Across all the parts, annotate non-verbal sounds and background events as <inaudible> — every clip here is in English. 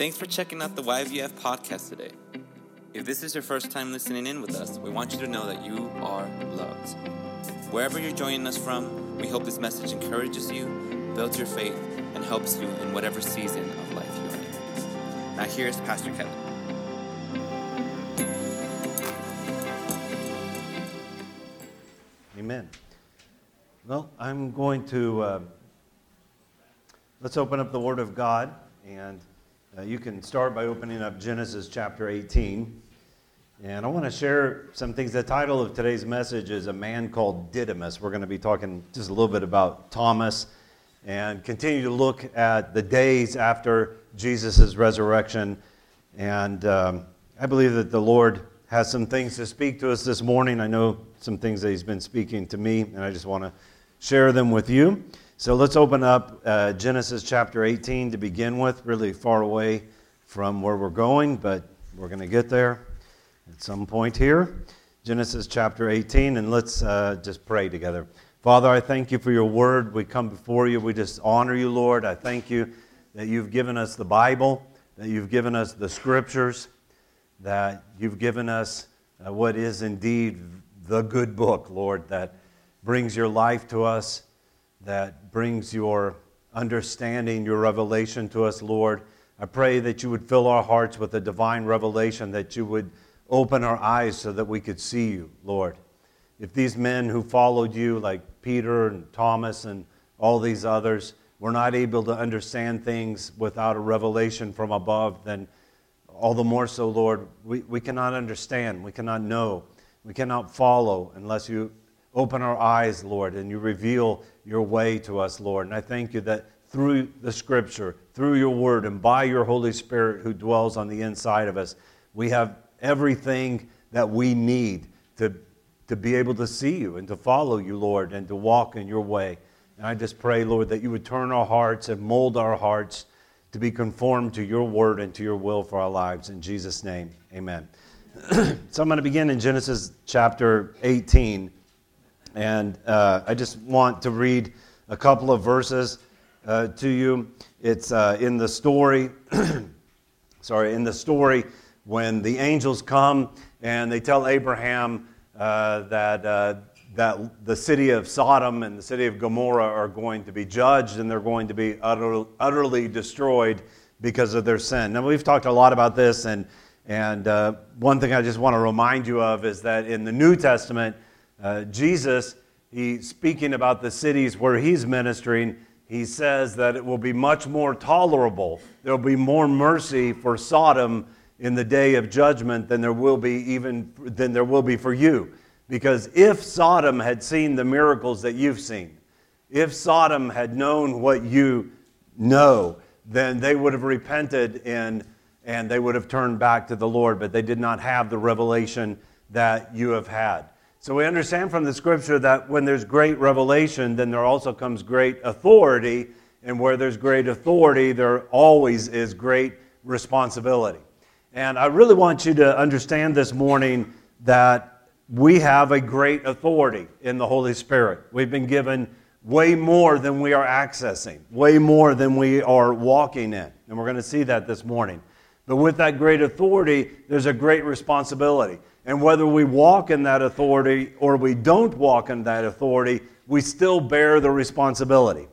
Thanks for checking out the YVF podcast today. If this is your first time listening in with us, we want you to know that you are loved. Wherever you're joining us from, we hope this message encourages you, builds your faith, and helps you in whatever season of life you're in. Now, here's Pastor Kevin. Amen. Well, I'm going to uh, let's open up the Word of God, and uh, you can start by opening up Genesis chapter 18. And I want to share some things. The title of today's message is A Man Called Didymus. We're going to be talking just a little bit about Thomas and continue to look at the days after Jesus' resurrection. And um, I believe that the Lord has some things to speak to us this morning. I know some things that He's been speaking to me, and I just want to share them with you. So let's open up uh, Genesis chapter 18 to begin with, really far away from where we're going, but we're going to get there at some point here. Genesis chapter 18, and let's uh, just pray together. Father, I thank you for your word. We come before you. We just honor you, Lord. I thank you that you've given us the Bible, that you've given us the scriptures, that you've given us uh, what is indeed the good book, Lord, that brings your life to us, that brings your understanding, your revelation to us, Lord. I pray that you would fill our hearts with a divine revelation, that you would open our eyes so that we could see you, Lord. If these men who followed you, like Peter and Thomas and all these others, were not able to understand things without a revelation from above, then all the more so, Lord, we, we cannot understand, we cannot know, we cannot follow unless you open our eyes, Lord, and you reveal your way to us, Lord. And I thank you that through the scripture, through your word, and by your Holy Spirit who dwells on the inside of us, we have everything that we need to, to be able to see you and to follow you, Lord, and to walk in your way. And I just pray, Lord, that you would turn our hearts and mold our hearts to be conformed to your word and to your will for our lives. In Jesus' name, amen. <clears throat> so I'm going to begin in Genesis chapter 18. And uh, I just want to read a couple of verses uh, to you. It's uh, in the story, <clears throat> sorry, in the story when the angels come and they tell Abraham uh, that, uh, that the city of Sodom and the city of Gomorrah are going to be judged and they're going to be utter, utterly destroyed because of their sin. Now, we've talked a lot about this, and, and uh, one thing I just want to remind you of is that in the New Testament, uh, Jesus, he speaking about the cities where he's ministering, he says that it will be much more tolerable. There will be more mercy for Sodom in the day of judgment than there will be even than there will be for you. Because if Sodom had seen the miracles that you've seen, if Sodom had known what you know, then they would have repented and, and they would have turned back to the Lord, but they did not have the revelation that you have had. So we understand from the scripture that when there's great revelation, then there also comes great authority. And where there's great authority, there always is great responsibility. And I really want you to understand this morning that we have a great authority in the Holy Spirit. We've been given way more than we are accessing, way more than we are walking in. And we're going to see that this morning. But with that great authority, there's a great responsibility. And whether we walk in that authority or we don't walk in that authority, we still bear the responsibility.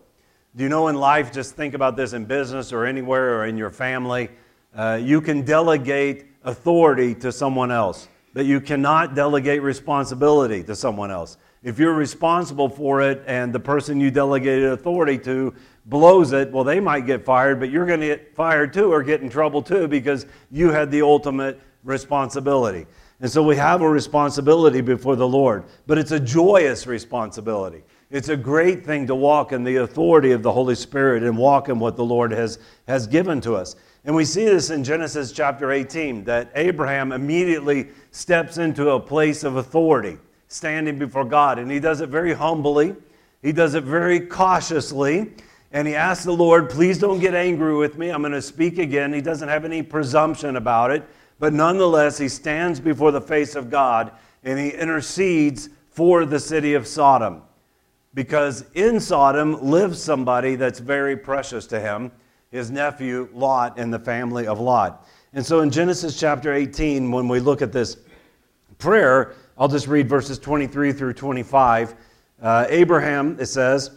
Do you know in life, just think about this in business or anywhere or in your family, uh, you can delegate authority to someone else, but you cannot delegate responsibility to someone else. If you're responsible for it and the person you delegated authority to blows it, well, they might get fired, but you're going to get fired too or get in trouble too because you had the ultimate responsibility. And so we have a responsibility before the Lord, but it's a joyous responsibility. It's a great thing to walk in the authority of the Holy Spirit and walk in what the Lord has, has given to us. And we see this in Genesis chapter 18 that Abraham immediately steps into a place of authority, standing before God. And he does it very humbly, he does it very cautiously. And he asks the Lord, please don't get angry with me. I'm going to speak again. He doesn't have any presumption about it. But nonetheless, he stands before the face of God and he intercedes for the city of Sodom. Because in Sodom lives somebody that's very precious to him. his nephew Lot and the family of Lot. And so in Genesis chapter 18, when we look at this prayer, I'll just read verses 23 through 25. Uh, Abraham, it says,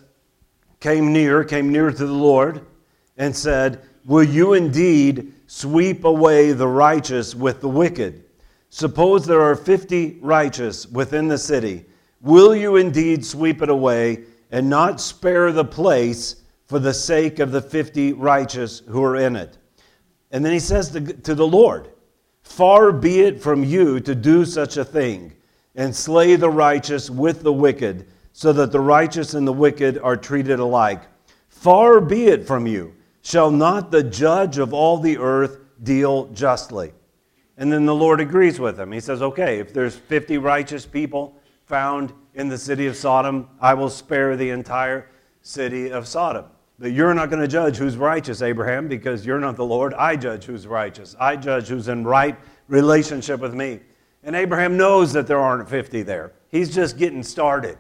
came near, came near to the Lord, and said, Will you indeed sweep away the righteous with the wicked? Suppose there are fifty righteous within the city. Will you indeed sweep it away and not spare the place for the sake of the fifty righteous who are in it? And then he says to, to the Lord, Far be it from you to do such a thing and slay the righteous with the wicked so that the righteous and the wicked are treated alike. Far be it from you. Shall not the judge of all the earth deal justly? And then the Lord agrees with him. He says, Okay, if there's 50 righteous people found in the city of Sodom, I will spare the entire city of Sodom. But you're not going to judge who's righteous, Abraham, because you're not the Lord. I judge who's righteous. I judge who's in right relationship with me. And Abraham knows that there aren't 50 there. He's just getting started.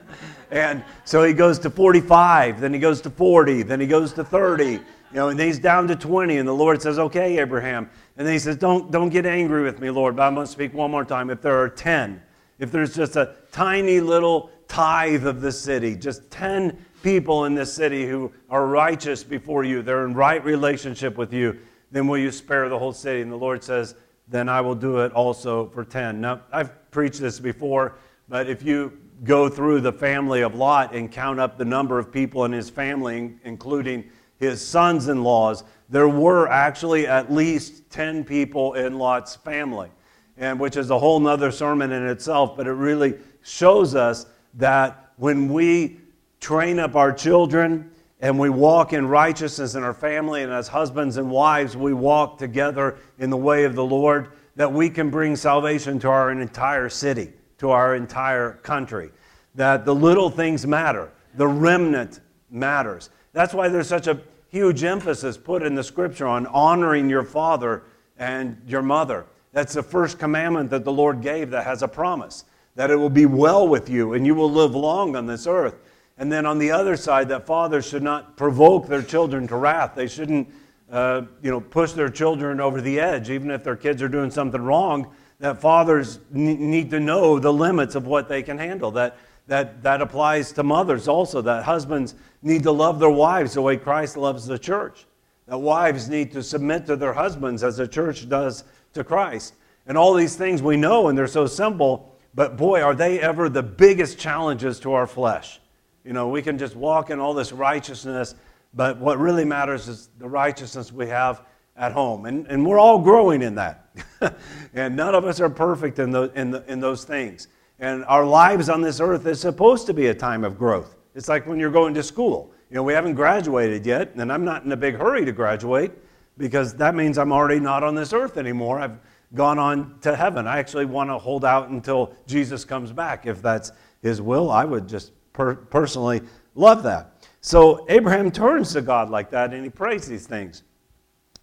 <laughs> and so he goes to 45, then he goes to 40, then he goes to 30, you know, and he's down to 20. And the Lord says, Okay, Abraham. And then he says, Don't, don't get angry with me, Lord, but I'm going to speak one more time. If there are 10, if there's just a tiny little tithe of the city, just 10 people in this city who are righteous before you, they're in right relationship with you, then will you spare the whole city? And the Lord says, Then I will do it also for 10. Now, I've preached this before, but if you go through the family of Lot and count up the number of people in his family, including his sons in laws, there were actually at least 10 people in Lot's family, and which is a whole nother sermon in itself, but it really shows us that when we train up our children and we walk in righteousness in our family, and as husbands and wives, we walk together in the way of the Lord, that we can bring salvation to our entire city to our entire country. That the little things matter, the remnant matters. That's why there's such a huge emphasis put in the scripture on honoring your father and your mother. That's the first commandment that the Lord gave that has a promise that it will be well with you and you will live long on this earth. And then on the other side, that fathers should not provoke their children to wrath. They shouldn't, uh, you know, push their children over the edge, even if their kids are doing something wrong that fathers need to know the limits of what they can handle. That, that, that applies to mothers also, that husbands need to love their wives the way Christ loves the church. That wives need to submit to their husbands as the church does to Christ. And all these things we know, and they're so simple, but boy, are they ever the biggest challenges to our flesh. You know, we can just walk in all this righteousness, but what really matters is the righteousness we have at home. And, and we're all growing in that. <laughs> and none of us are perfect in, the, in, the, in those things. And our lives on this earth is supposed to be a time of growth. It's like when you're going to school. You know, we haven't graduated yet, and I'm not in a big hurry to graduate because that means I'm already not on this earth anymore. I've gone on to heaven. I actually want to hold out until Jesus comes back. If that's his will, I would just per- personally love that. So Abraham turns to God like that and he prays these things.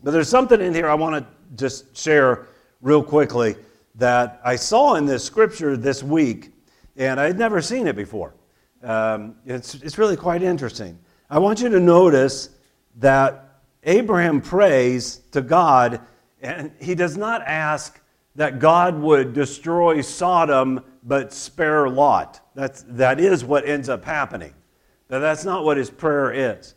But there's something in here I want to just share real quickly that I saw in this scripture this week, and I had never seen it before. Um, it's, it's really quite interesting. I want you to notice that Abraham prays to God, and he does not ask that God would destroy Sodom but spare Lot. That's, that is what ends up happening. Now, that's not what his prayer is.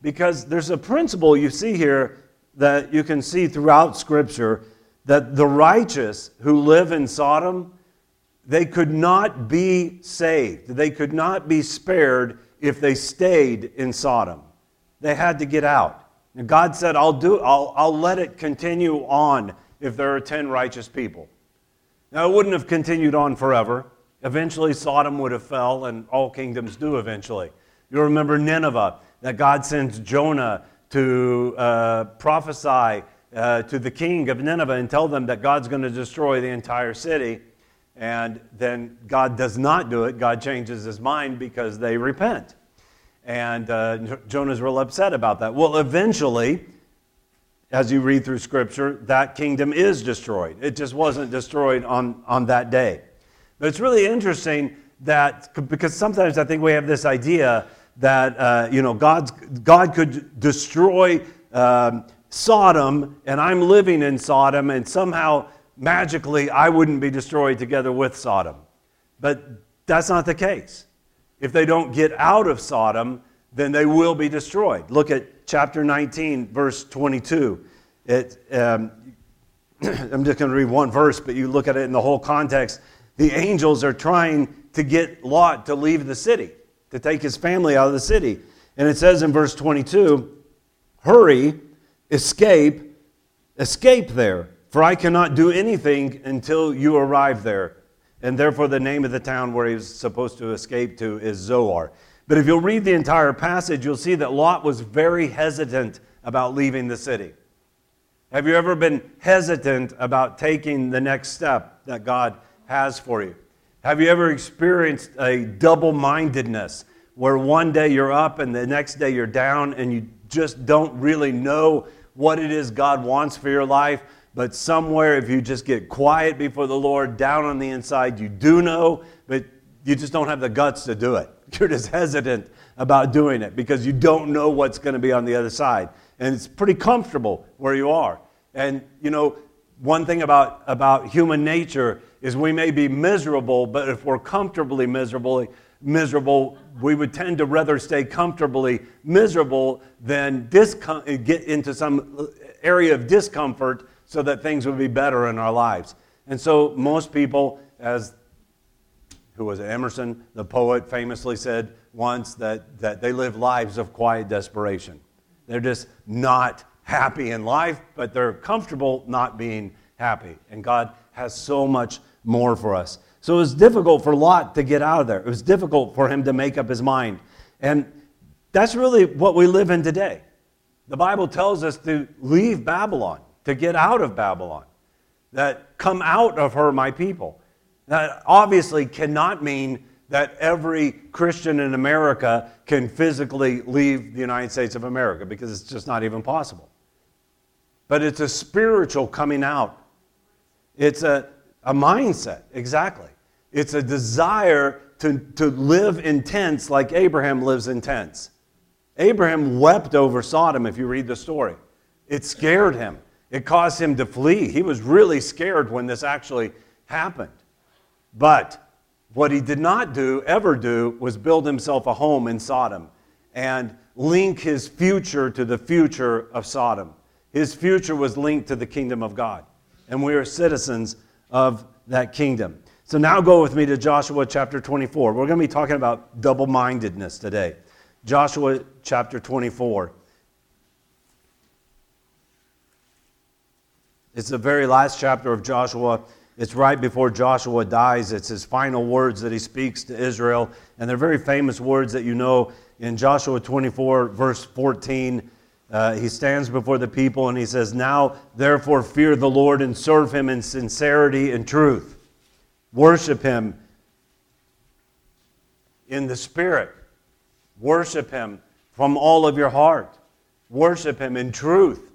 Because there's a principle you see here that you can see throughout Scripture that the righteous who live in Sodom, they could not be saved. They could not be spared if they stayed in Sodom. They had to get out. And God said, I'll, do, I'll, I'll let it continue on if there are 10 righteous people. Now, it wouldn't have continued on forever. Eventually, Sodom would have fell, and all kingdoms do eventually. You remember Nineveh, that God sends Jonah to uh, prophesy uh, to the king of Nineveh and tell them that God's going to destroy the entire city. And then God does not do it. God changes his mind because they repent. And uh, Jonah's real upset about that. Well, eventually, as you read through Scripture, that kingdom is destroyed. It just wasn't destroyed on, on that day. But it's really interesting that, because sometimes I think we have this idea that uh, you know God's, God could destroy um, Sodom, and I'm living in Sodom, and somehow magically I wouldn't be destroyed together with Sodom. But that's not the case. If they don't get out of Sodom, then they will be destroyed. Look at chapter 19, verse 22. It, um, <clears throat> I'm just going to read one verse, but you look at it in the whole context. The angels are trying to get Lot to leave the city, to take his family out of the city. And it says in verse 22 Hurry, escape, escape there, for I cannot do anything until you arrive there. And therefore, the name of the town where he was supposed to escape to is Zoar. But if you'll read the entire passage, you'll see that Lot was very hesitant about leaving the city. Have you ever been hesitant about taking the next step that God has for you? Have you ever experienced a double mindedness where one day you're up and the next day you're down and you just don't really know what it is God wants for your life? But somewhere, if you just get quiet before the Lord, down on the inside, you do know, but you just don't have the guts to do it. <laughs> You're just hesitant about doing it because you don't know what's going to be on the other side and it's pretty comfortable where you are. And, you know, one thing about, about human nature is we may be miserable, but if we're comfortably miserable, miserable, we would tend to rather stay comfortably miserable than discom- get into some area of discomfort so that things would be better in our lives. And so most people, as who was Emerson, the poet, famously said once that, that they live lives of quiet desperation. They're just not happy in life, but they're comfortable not being happy. And God has so much more for us. So it was difficult for Lot to get out of there. It was difficult for him to make up his mind. And that's really what we live in today. The Bible tells us to leave Babylon, to get out of Babylon, that come out of her, my people. That obviously cannot mean that every Christian in America can physically leave the United States of America because it's just not even possible. But it's a spiritual coming out. It's a, a mindset, exactly. It's a desire to, to live in tents like Abraham lives in tents. Abraham wept over Sodom, if you read the story. It scared him, it caused him to flee. He was really scared when this actually happened. But what he did not do, ever do, was build himself a home in Sodom and link his future to the future of Sodom. His future was linked to the kingdom of God, and we are citizens of that kingdom. So now go with me to Joshua chapter 24. We're going to be talking about double mindedness today. Joshua chapter 24. It's the very last chapter of Joshua. It's right before Joshua dies. It's his final words that he speaks to Israel. And they're very famous words that you know in Joshua 24, verse 14. Uh, he stands before the people and he says, Now therefore fear the Lord and serve him in sincerity and truth. Worship him in the Spirit. Worship him from all of your heart. Worship him in truth.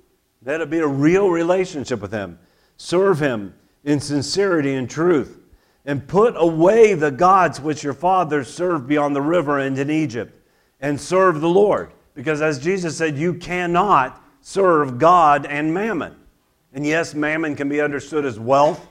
It be a real relationship with him. Serve him in sincerity and truth, and put away the gods which your fathers served beyond the river and in Egypt, and serve the Lord. Because as Jesus said, you cannot serve God and mammon. And yes, mammon can be understood as wealth,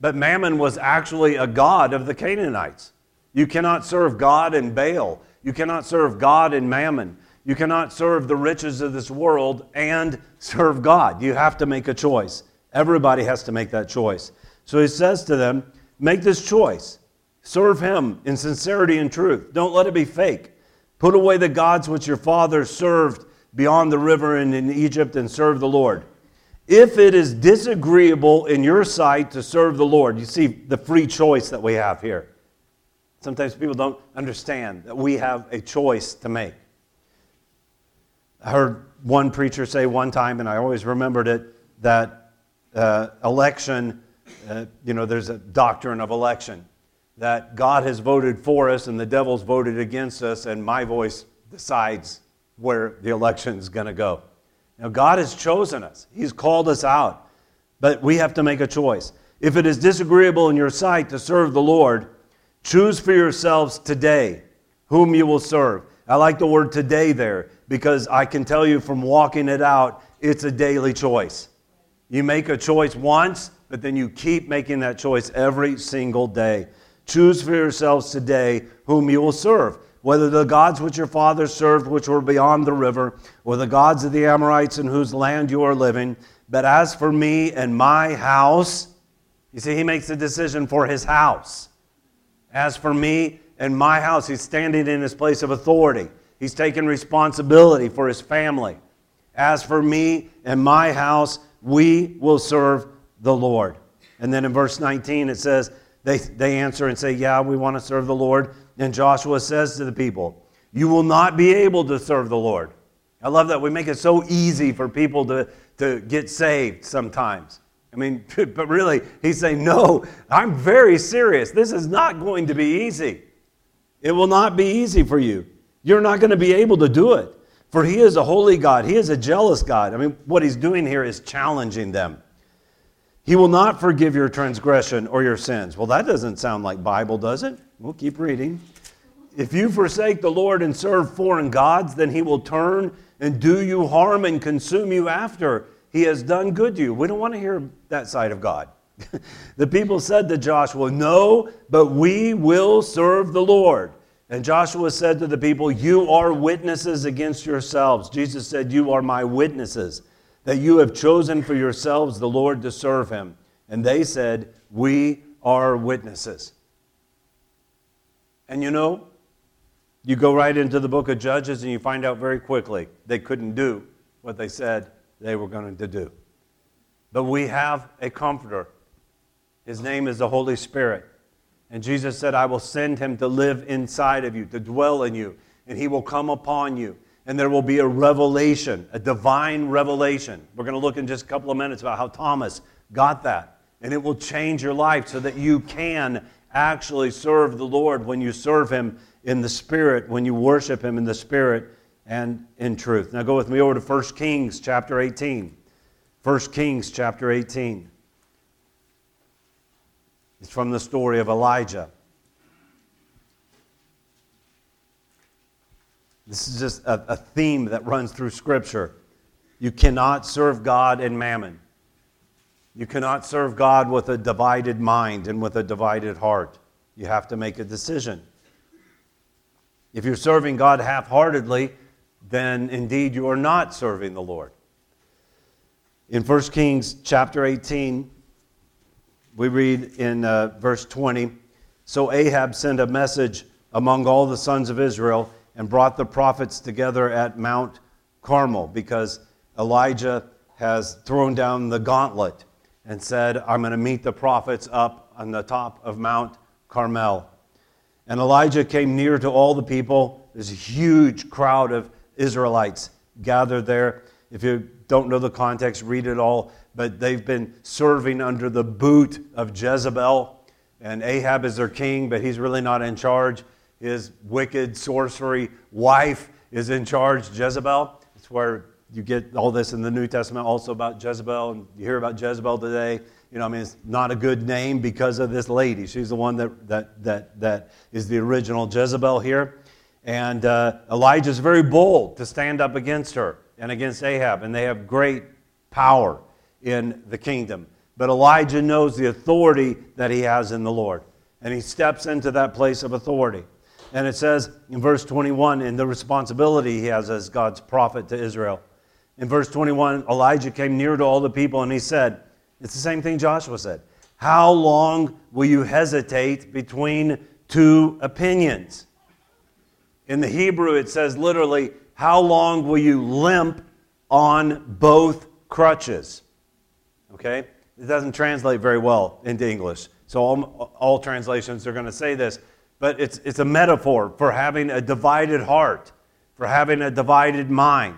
but mammon was actually a god of the Canaanites. You cannot serve God and Baal. You cannot serve God and mammon. You cannot serve the riches of this world and <laughs> serve God. You have to make a choice. Everybody has to make that choice. So he says to them, Make this choice. Serve him in sincerity and truth. Don't let it be fake. Put away the gods which your fathers served beyond the river and in Egypt and serve the Lord. If it is disagreeable in your sight to serve the Lord, you see the free choice that we have here. Sometimes people don't understand that we have a choice to make. I heard one preacher say one time, and I always remembered it, that uh, election, uh, you know, there's a doctrine of election that God has voted for us and the devil's voted against us, and my voice decides where the election is going to go. Now, God has chosen us, He's called us out, but we have to make a choice. If it is disagreeable in your sight to serve the Lord, choose for yourselves today whom you will serve. I like the word today there because I can tell you from walking it out, it's a daily choice. You make a choice once, but then you keep making that choice every single day. Choose for yourselves today whom you will serve, whether the gods which your fathers served, which were beyond the river, or the gods of the Amorites in whose land you are living. But as for me and my house, you see, he makes a decision for his house. As for me and my house, he's standing in his place of authority. He's taking responsibility for his family. As for me and my house, we will serve the Lord. And then in verse 19, it says, they, they answer and say, Yeah, we want to serve the Lord. And Joshua says to the people, You will not be able to serve the Lord. I love that. We make it so easy for people to, to get saved sometimes. I mean, <laughs> but really, he's saying, No, I'm very serious. This is not going to be easy. It will not be easy for you. You're not going to be able to do it. For he is a holy God, he is a jealous God. I mean, what he's doing here is challenging them. He will not forgive your transgression or your sins. Well, that doesn't sound like Bible, does it? We'll keep reading. If you forsake the Lord and serve foreign gods, then he will turn and do you harm and consume you after he has done good to you. We don't want to hear that side of God. <laughs> the people said to Joshua, No, but we will serve the Lord. And Joshua said to the people, You are witnesses against yourselves. Jesus said, You are my witnesses, that you have chosen for yourselves the Lord to serve him. And they said, We are witnesses. And you know, you go right into the book of Judges and you find out very quickly they couldn't do what they said they were going to do. But we have a comforter. His name is the Holy Spirit. And Jesus said, I will send him to live inside of you, to dwell in you, and he will come upon you. And there will be a revelation, a divine revelation. We're going to look in just a couple of minutes about how Thomas got that. And it will change your life so that you can actually serve the Lord when you serve him in the Spirit, when you worship him in the Spirit and in truth. Now go with me over to 1 Kings chapter 18. 1 Kings chapter 18. It's from the story of Elijah. This is just a, a, theme that runs through Scripture. You cannot serve God and mammon. You cannot serve God with a divided mind and with a divided heart. You have to make a decision. If you're serving God half heartedly, then indeed you are not serving the Lord. In 1 Kings chapter 18, we read in uh, verse 20 So Ahab sent a message among all the sons of Israel and brought the prophets together at Mount Carmel because Elijah has thrown down the gauntlet and said, I'm going to meet the prophets up on the top of Mount Carmel. And Elijah came near to all the people. There's a huge crowd of Israelites gathered there. If you don't know the context, read it all. But they've been serving under the boot of Jezebel. And Ahab is their king, but he's really not in charge. His wicked sorcery wife is in charge, Jezebel. It's where you get all this in the New Testament also about Jezebel. And you hear about Jezebel today. You know, I mean, it's not a good name because of this lady. She's the one that, that, that, that is the original Jezebel here. And uh, Elijah is very bold to stand up against her and against Ahab, and they have great power in the kingdom. But Elijah knows the authority that he has in the Lord, and he steps into that place of authority. And it says in verse 21 in the responsibility he has as God's prophet to Israel. In verse 21, Elijah came near to all the people and he said, It's the same thing Joshua said. How long will you hesitate between two opinions? In the Hebrew, it says literally, How long will you limp on both crutches? Okay? It doesn't translate very well into English. So all, all translations are going to say this. But it's, it's a metaphor for having a divided heart, for having a divided mind.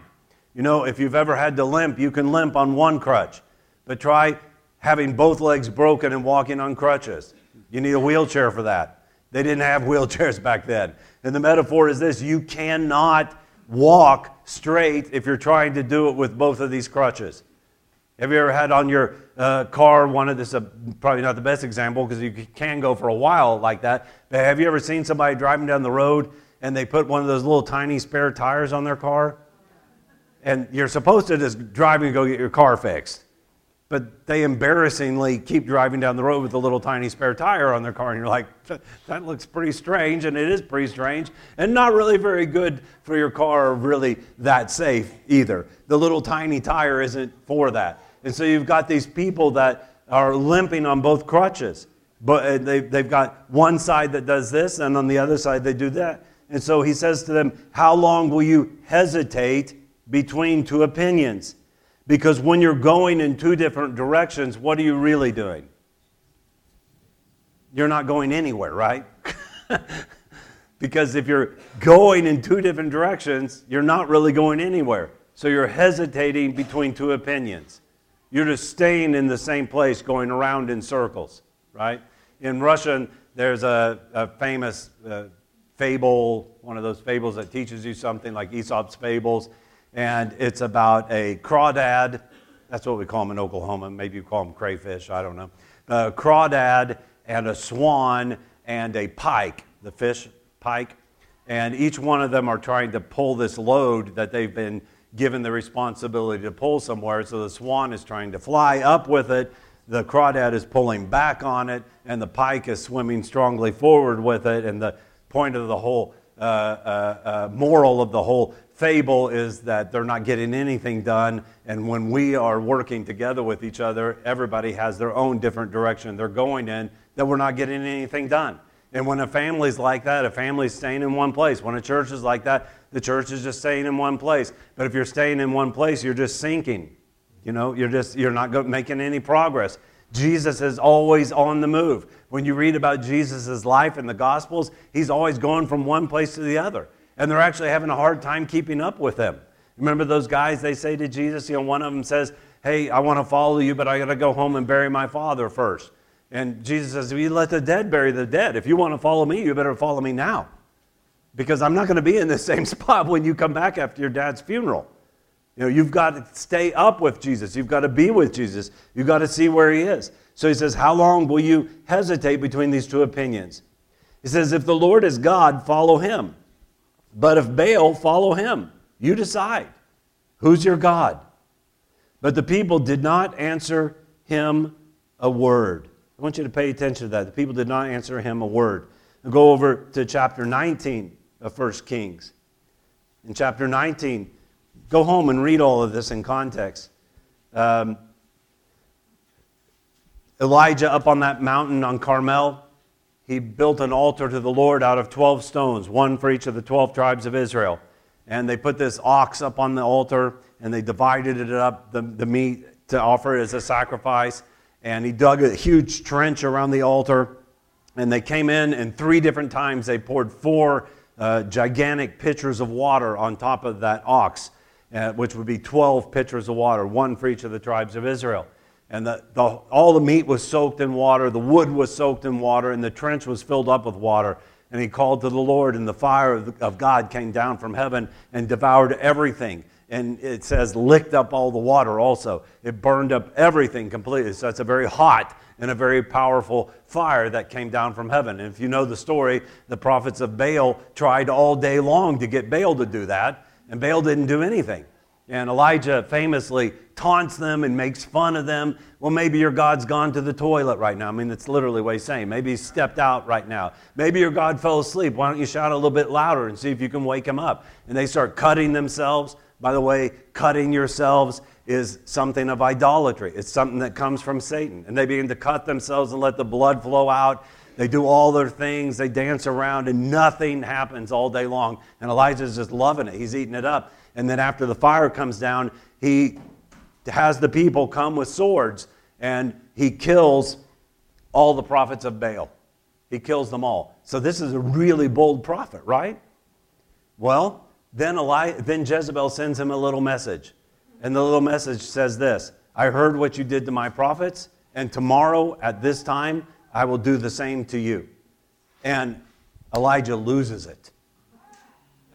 You know, if you've ever had to limp, you can limp on one crutch. But try having both legs broken and walking on crutches. You need a wheelchair for that. They didn't have <laughs> wheelchairs back then. And the metaphor is this you cannot walk straight if you're trying to do it with both of these crutches. Have you ever had on your uh, car one of this? Uh, probably not the best example because you can go for a while like that. But have you ever seen somebody driving down the road and they put one of those little tiny spare tires on their car. And you're supposed to just drive and go get your car fixed. But they embarrassingly keep driving down the road with a little tiny spare tire on their car, and you're like, that looks pretty strange, and it is pretty strange, and not really very good for your car, really that safe either. The little tiny tire isn't for that. And so you've got these people that are limping on both crutches. But uh, they, they've got one side that does this, and on the other side they do that. And so he says to them, How long will you hesitate between two opinions? Because when you're going in two different directions, what are you really doing? You're not going anywhere, right? <laughs> because if you're going in two different directions, you're not really going anywhere. So you're hesitating between two opinions. You're just staying in the same place, going around in circles, right? In Russian, there's a, a famous uh, fable, one of those fables that teaches you something like Aesop's fables, and it's about a crawdad. That's what we call them in Oklahoma. Maybe you call them crayfish, I don't know. A crawdad and a swan and a pike, the fish pike. And each one of them are trying to pull this load that they've been given the responsibility to pull somewhere. So the swan is trying to fly up with it, the crawdad is pulling back on it, and the pike is swimming strongly forward with it. And the point of the whole uh, uh, uh, moral of the whole fable is that they're not getting anything done. And when we are working together with each other, everybody has their own different direction they're going in, that we're not getting anything done. And when a family's like that, a family's staying in one place. When a church is like that, the church is just staying in one place. But if you're staying in one place, you're just sinking. You know, you're just you're not making any progress. Jesus is always on the move. When you read about Jesus' life in the Gospels, he's always going from one place to the other. And they're actually having a hard time keeping up with him. Remember those guys they say to Jesus, you know, one of them says, Hey, I want to follow you, but I got to go home and bury my father first. And Jesus says, If You let the dead bury the dead. If you want to follow me, you better follow me now. Because I'm not going to be in the <laughs> same spot when you come back after your dad's funeral. You know, you've got to stay up with Jesus. You've got to be with Jesus. You've got to see where he is. So he says, How long will you hesitate between these two opinions? He says, If the Lord is God, follow him. But if Baal, follow him. You decide. Who's your God? But the people did not answer him a word. I want you to pay attention to that. The people did not answer him a word. I'll go over to chapter 19 of 1 Kings. In chapter 19, go home and read all of this in context. Um, Elijah up on that mountain on Carmel, he built an altar to the Lord out of 12 stones, one for each of the 12 tribes of Israel. And they put this ox up on the altar and they divided it up, the, the meat, to offer it as a sacrifice and he dug a huge trench around the altar. And they came in, and three different times they poured four uh, gigantic pitchers of water on top of that ox, uh, which would be 12 pitchers of water, one for each of the tribes of Israel. And the, the, all the meat was soaked in water, the wood was soaked in water, and the trench was filled up with water. And he called to the Lord, and the fire of, of God came down from heaven and devoured everything and it says licked up all the water also. It burned up everything completely. So it's a very hot and a very powerful fire that came down from heaven. And if you know the story, the prophets of Baal tried all day long to get Baal to do that, and Baal didn't do anything. And Elijah famously taunts them and makes fun of them. Well, maybe your God's gone to the toilet right now. I mean, that's literally what he's saying. Maybe he stepped out right now. Maybe your God fell asleep. Why don't you shout a little bit louder and see if you can wake him up? And they start cutting themselves. By the way, cutting yourselves is something of idolatry. It's something that comes from Satan. And they begin to cut themselves and let the blood flow out. They do all their things, they dance around, and nothing happens all day long. And Elijah's just loving it. He's eating it up. And then after the fire comes down, he has the people come with swords and he kills all the prophets of Baal. He kills them all. So this is a really bold prophet, right? Well, then, Eli- then Jezebel sends him a little message. And the little message says this I heard what you did to my prophets, and tomorrow at this time I will do the same to you. And Elijah loses it.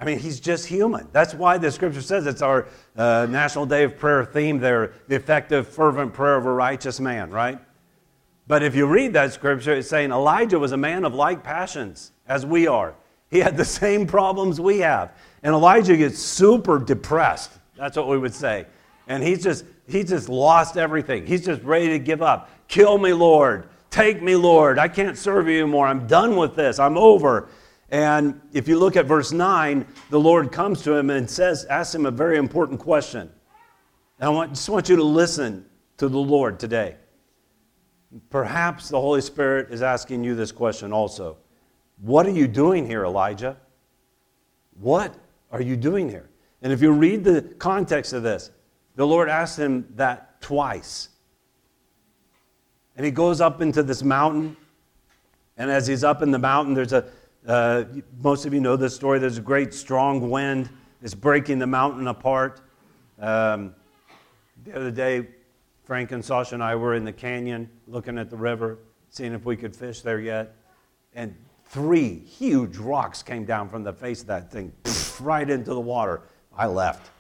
I mean, he's just human. That's why the scripture says it's our uh, National Day of Prayer theme there the effective, fervent prayer of a righteous man, right? But if you read that scripture, it's saying Elijah was a man of like passions as we are. He had the <laughs> same problems we have. And Elijah gets super depressed. That's what we would say. And he's just, he just lost everything. He's just ready to give up. Kill me, Lord. Take me, Lord. I can't serve you anymore. I'm done with this. I'm over. And if you look at verse 9, the Lord comes to him and says, asks him a very important question. And I want, just want you to listen to the Lord today. Perhaps the Holy Spirit is asking you this question also. What are you doing here, Elijah? What are you doing here? And if you read the context of this, the Lord asked him that twice. And he goes up into this mountain. And as he's up in the mountain, there's a, uh, most of you know this story, there's a great strong wind that's breaking the mountain apart. Um, the other day, Frank and Sasha and I were in the canyon looking at the river, seeing if we could fish there yet. And three huge rocks came down from the face of that thing, right into the water. I left.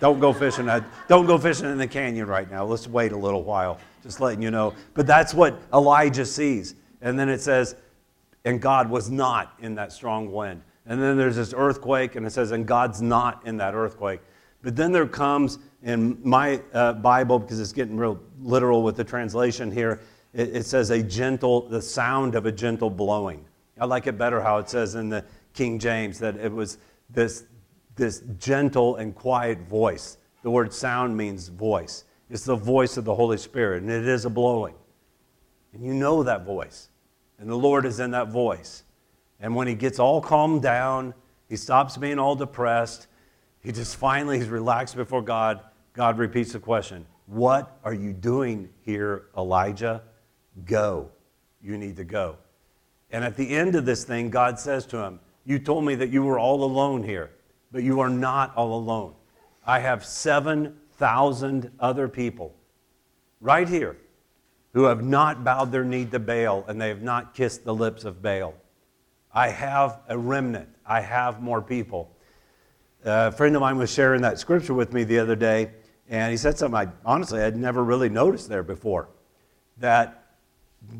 Don't go fishing. Don't go fishing in the canyon right now. Let's wait a little while. Just letting you know. But that's what Elijah sees. And then it says, and God was not in that strong wind. And then there's this earthquake, and it says, and God's not in that earthquake. But then there comes in my uh, Bible, because it's getting real literal with the translation here, it, it says a gentle, the sound of a gentle blowing. I like it better how it says in the King James that it was this, this gentle and quiet voice. The word sound means voice. It's the voice of the Holy Spirit, and it is a blowing. And you know that voice. And the Lord is in that voice. And when he gets all calmed down, he stops being all depressed, he just finally he's relaxed before God. God repeats the question What are you doing here, Elijah? Go. You need to go. And at the end of this thing, God says to him, You told me that you were all alone here, but you are not all alone. I have 7,000 other people right here who have not bowed their knee to Baal and they have not kissed the lips of Baal. I have a remnant, I have more people. A friend of mine was sharing that scripture with me the other day, and he said something I honestly had never really noticed there before. That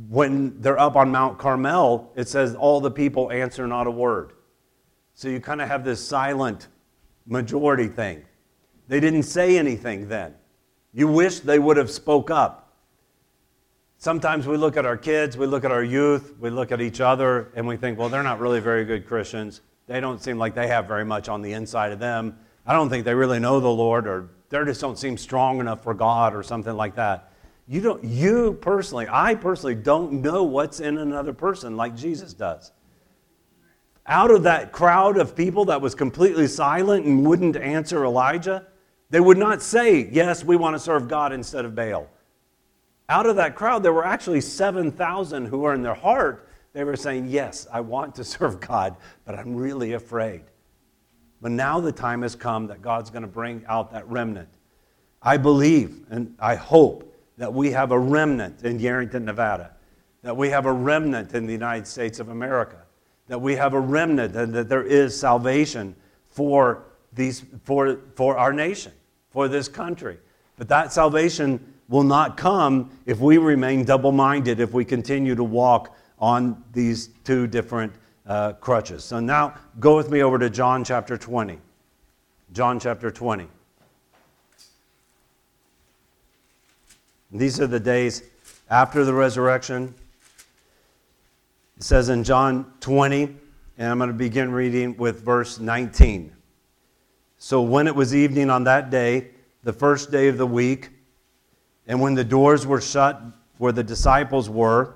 when they're up on Mount Carmel, it says, All the people answer not a word. So you kind of have this silent majority thing. They didn't say anything then. You wish they would have spoke up. Sometimes we look at our kids, we look at our youth, we look at each other, and we think, well, they're not really very good Christians. They don't seem like they have very much on the inside of them. I don't think they really know the Lord, or they just don't seem strong enough for God, or something like that. You don't. You personally, I personally, don't know what's in another person like Jesus does. Out of that crowd of people that was completely silent and wouldn't answer Elijah, they would not say, "Yes, we want to serve God instead of Baal." Out of that crowd, there were actually 7,000 who were in their heart they were saying, Yes, I want to <laughs> serve God, but I'm really afraid. But now the time has come that God's going to bring out that remnant. I believe and I hope that we have a remnant in Yerington, Nevada, that we have a remnant in the United States of America, that we have a remnant and that there is salvation for, these, for, for our nation, for this country. But that salvation will not come if we remain double minded, if we continue to walk on these two different uh, crutches. So now go with me over to John chapter 20. John chapter 20. These are the days after the resurrection. It says in John 20, and I'm going to begin reading with verse 19. So when it was evening on that day, the first day of the week, and when the doors were shut where the disciples were,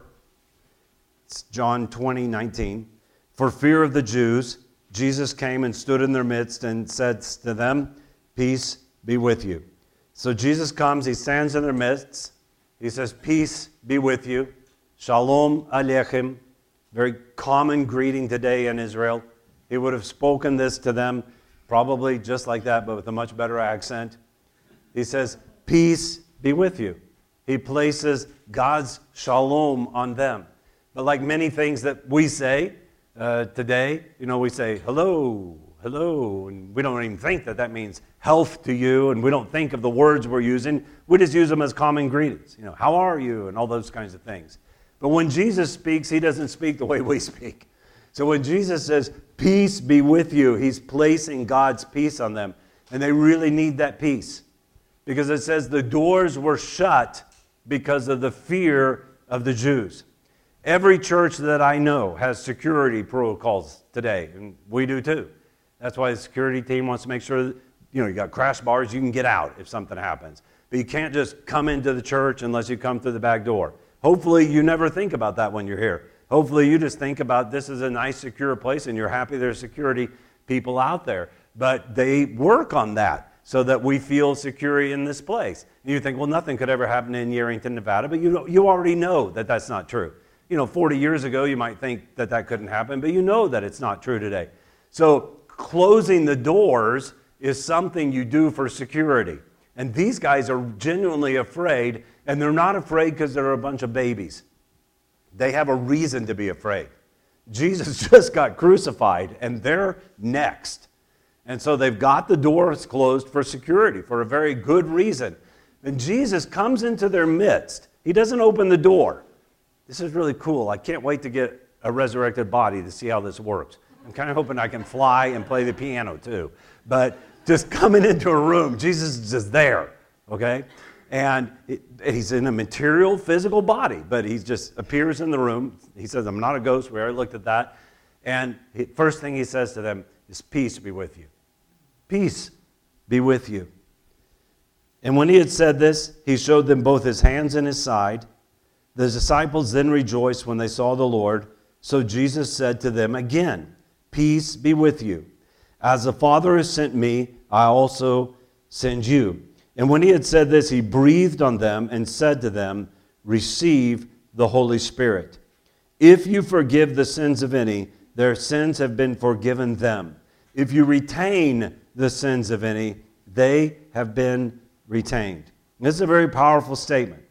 it's John 20, 19. For fear of the Jews, Jesus came and stood in their midst and said to them, Peace be with you. So Jesus comes, he stands in their midst. He says, Peace be with you. Shalom Aleichem. Very common greeting today in Israel. He would have spoken this to them probably just like that, but with a much better accent. He says, Peace be with you. He places God's shalom on them. But like many things that we say uh, today, you know, we say hello, hello, and we don't even think that that means health to you, and we don't think of the words we're using. We just use them as common greetings. You know, how are you, and all those kinds of things. But when Jesus speaks, he doesn't speak the way we speak. So when Jesus says, Peace be with you, he's placing God's peace on them. And they really need that peace because it says the doors were shut because of the fear of the Jews. Every church that I know has security protocols today, and we do too. That's why the security team wants to make sure that, you know, you got crash bars, you can get out if something happens. But you can't just come into the church unless you come through the back door. Hopefully, you never think about that when you're here. Hopefully, you just think about this is a nice, secure place and you're happy there's security people out there. But they work on that so that we feel secure in this place. And you think, well, nothing could ever happen in Yerington, Nevada, but you, you already know that that's not true. You know, 40 years ago, you might think that that couldn't happen, but you know that it's not true today. So, closing the doors is something you do for security. And these guys are genuinely afraid, and they're not afraid because they're a bunch of babies. They have a reason to be afraid. Jesus <laughs> just got crucified, and they're next. And so they've got the doors closed for security for a very good reason. And Jesus comes into their midst. He doesn't open the door. This is really cool. I can't wait to get a resurrected body to see how this works. I'm kind of hoping I can fly and play the piano too. But just <laughs> coming into a room. Jesus is just there, okay? And it, he's in a material, physical body, but he just appears in the room. He says, I'm not a ghost. We already looked at that. And he, first thing he says to them is, Peace be with you. Peace be with you. And when he had said this, he showed them both his hands and his side. The disciples then rejoiced when they saw the Lord. So Jesus said to them again, Peace be with you. As the Father has sent me, I also send you. And when he had said this, he breathed on them and said to them, Receive the Holy Spirit. If you forgive the sins of any, their sins have been forgiven them. If you retain the sins of any, they have been retained. This is a very powerful statement.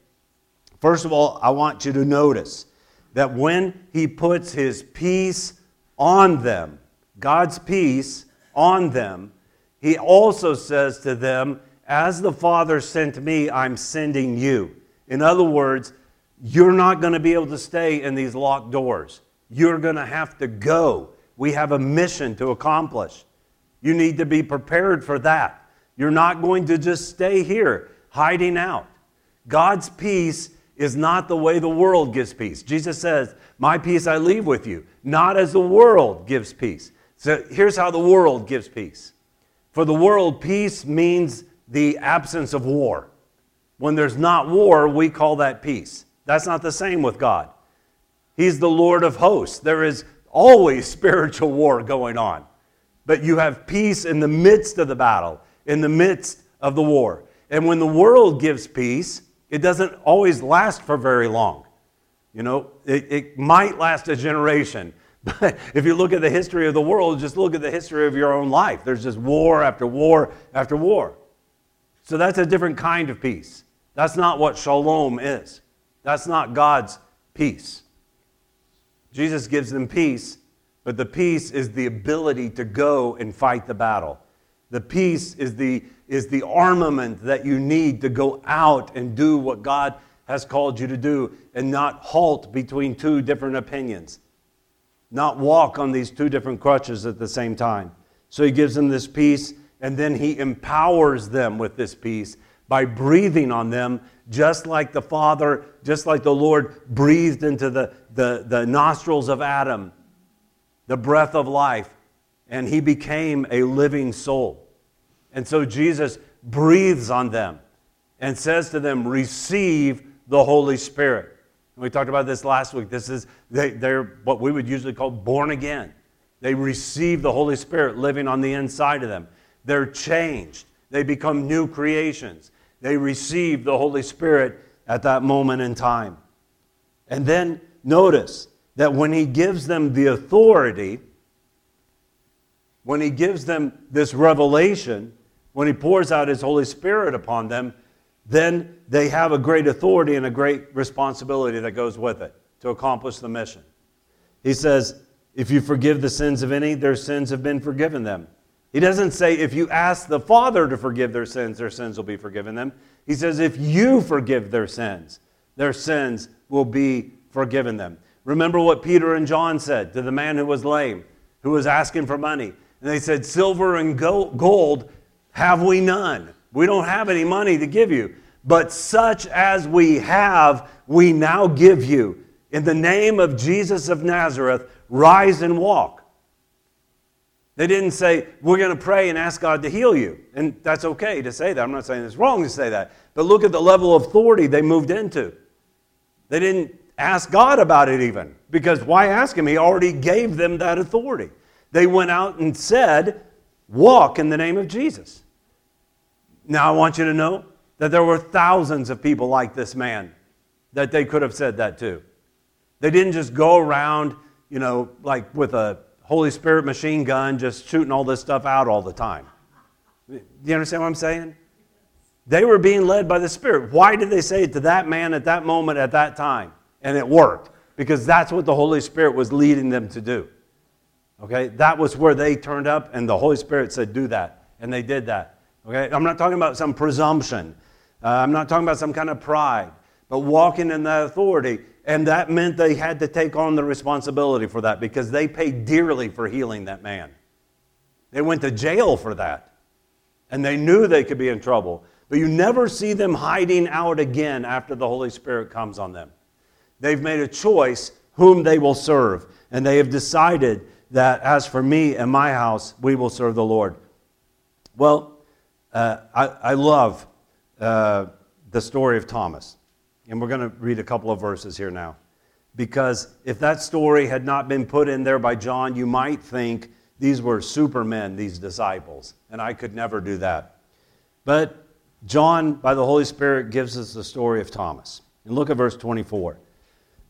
First of all, I want you to notice that when he puts his peace on them, God's peace on them, he also says to them, As the Father sent me, I'm sending you. In other words, you're not going to be able to stay in these locked doors. You're going to have to go. We have a mission to accomplish. You need to be prepared for that. You're not going to just stay here hiding out. God's peace is not the way the world gives peace. Jesus says, My peace I leave with you, not as the world gives peace. So here's how the world gives peace for the world, peace means the absence of war. When there's not war, we call that peace. That's not the same with God. He's the Lord of hosts. There is always <laughs> spiritual war going on. But you have peace in the midst of the battle, in the midst of the war. And when the world gives peace, it doesn't always last for very long. You know, it, it might last a generation, <laughs> but if you look at the history of the world, just look at the history of your own life. There's just war after war after war. So that's a different kind of peace. That's not what shalom is. That's not God's peace. Jesus gives them peace, but the peace is the ability to go and fight the battle. The peace is the, is the armament that you need to go out and do what God has called you to do and not halt between two different opinions not walk on these two different crutches at the same time. So he gives them this peace, and then he empowers them with this peace by breathing on them, just like the Father, just like the Lord breathed into the, the, the nostrils of Adam the breath of life, and he became a living soul. And so Jesus breathes on them and says to them, Receive the Holy Spirit. We talked about this last week. This is they, they're what we would usually call born again. They receive the Holy Spirit living on the inside of them. They're changed. They become new creations. They receive the Holy Spirit at that moment in time. And then notice that when He gives them the authority, when He gives them this revelation, when He pours out His Holy Spirit upon them, then they have a great authority and a great responsibility that goes with it to accomplish the mission. He says, If you forgive the sins of any, their sins have been forgiven them. He doesn't say, If you ask the Father to forgive their sins, their sins will be forgiven them. He says, If you forgive their sins, their sins will be forgiven them. Remember what Peter and John said to the man who was lame, who was asking for money. And they said, Silver and gold have we none. We don't have any money to give you. But such as we have, we now give you. In the name of Jesus of Nazareth, rise and walk. They didn't say, We're going to pray and ask God to heal you. And that's okay to say that. I'm not saying it's wrong to say that. But look at the level of authority they moved into. They didn't ask God about it even, because why ask Him? He already gave them that authority. They went out and said, Walk in the name of Jesus. Now, I want you to know that there were thousands of people like this man that they could have said that to. They didn't just go around, you know, like with a Holy Spirit machine gun, just shooting all this stuff out all the time. Do you understand what I'm saying? They were being led by the Spirit. Why did they say it to that man at that moment, at that time? And it worked because that's what the Holy Spirit was leading them to do. Okay? That was where they turned up, and the Holy Spirit said, Do that. And they did that. Okay? I'm not talking about some presumption, uh, I'm not talking about some kind of pride, but walking in that authority. And that meant they had to take on the responsibility for that because they paid dearly for healing that man. They went to jail for that. And they knew they could be in trouble. But you never see them hiding out again after the Holy Spirit comes on them. They've made a choice whom they will serve. And they have decided that as for me and my house, we will serve the Lord. Well, uh, I, I, love uh, the story of Thomas. And we're going to read a couple of verses here now. Because if that story had not been put in there by John, you might think these were supermen, these disciples. And I could never do that. But John, by the Holy Spirit, gives us the story of Thomas. And look at verse 24.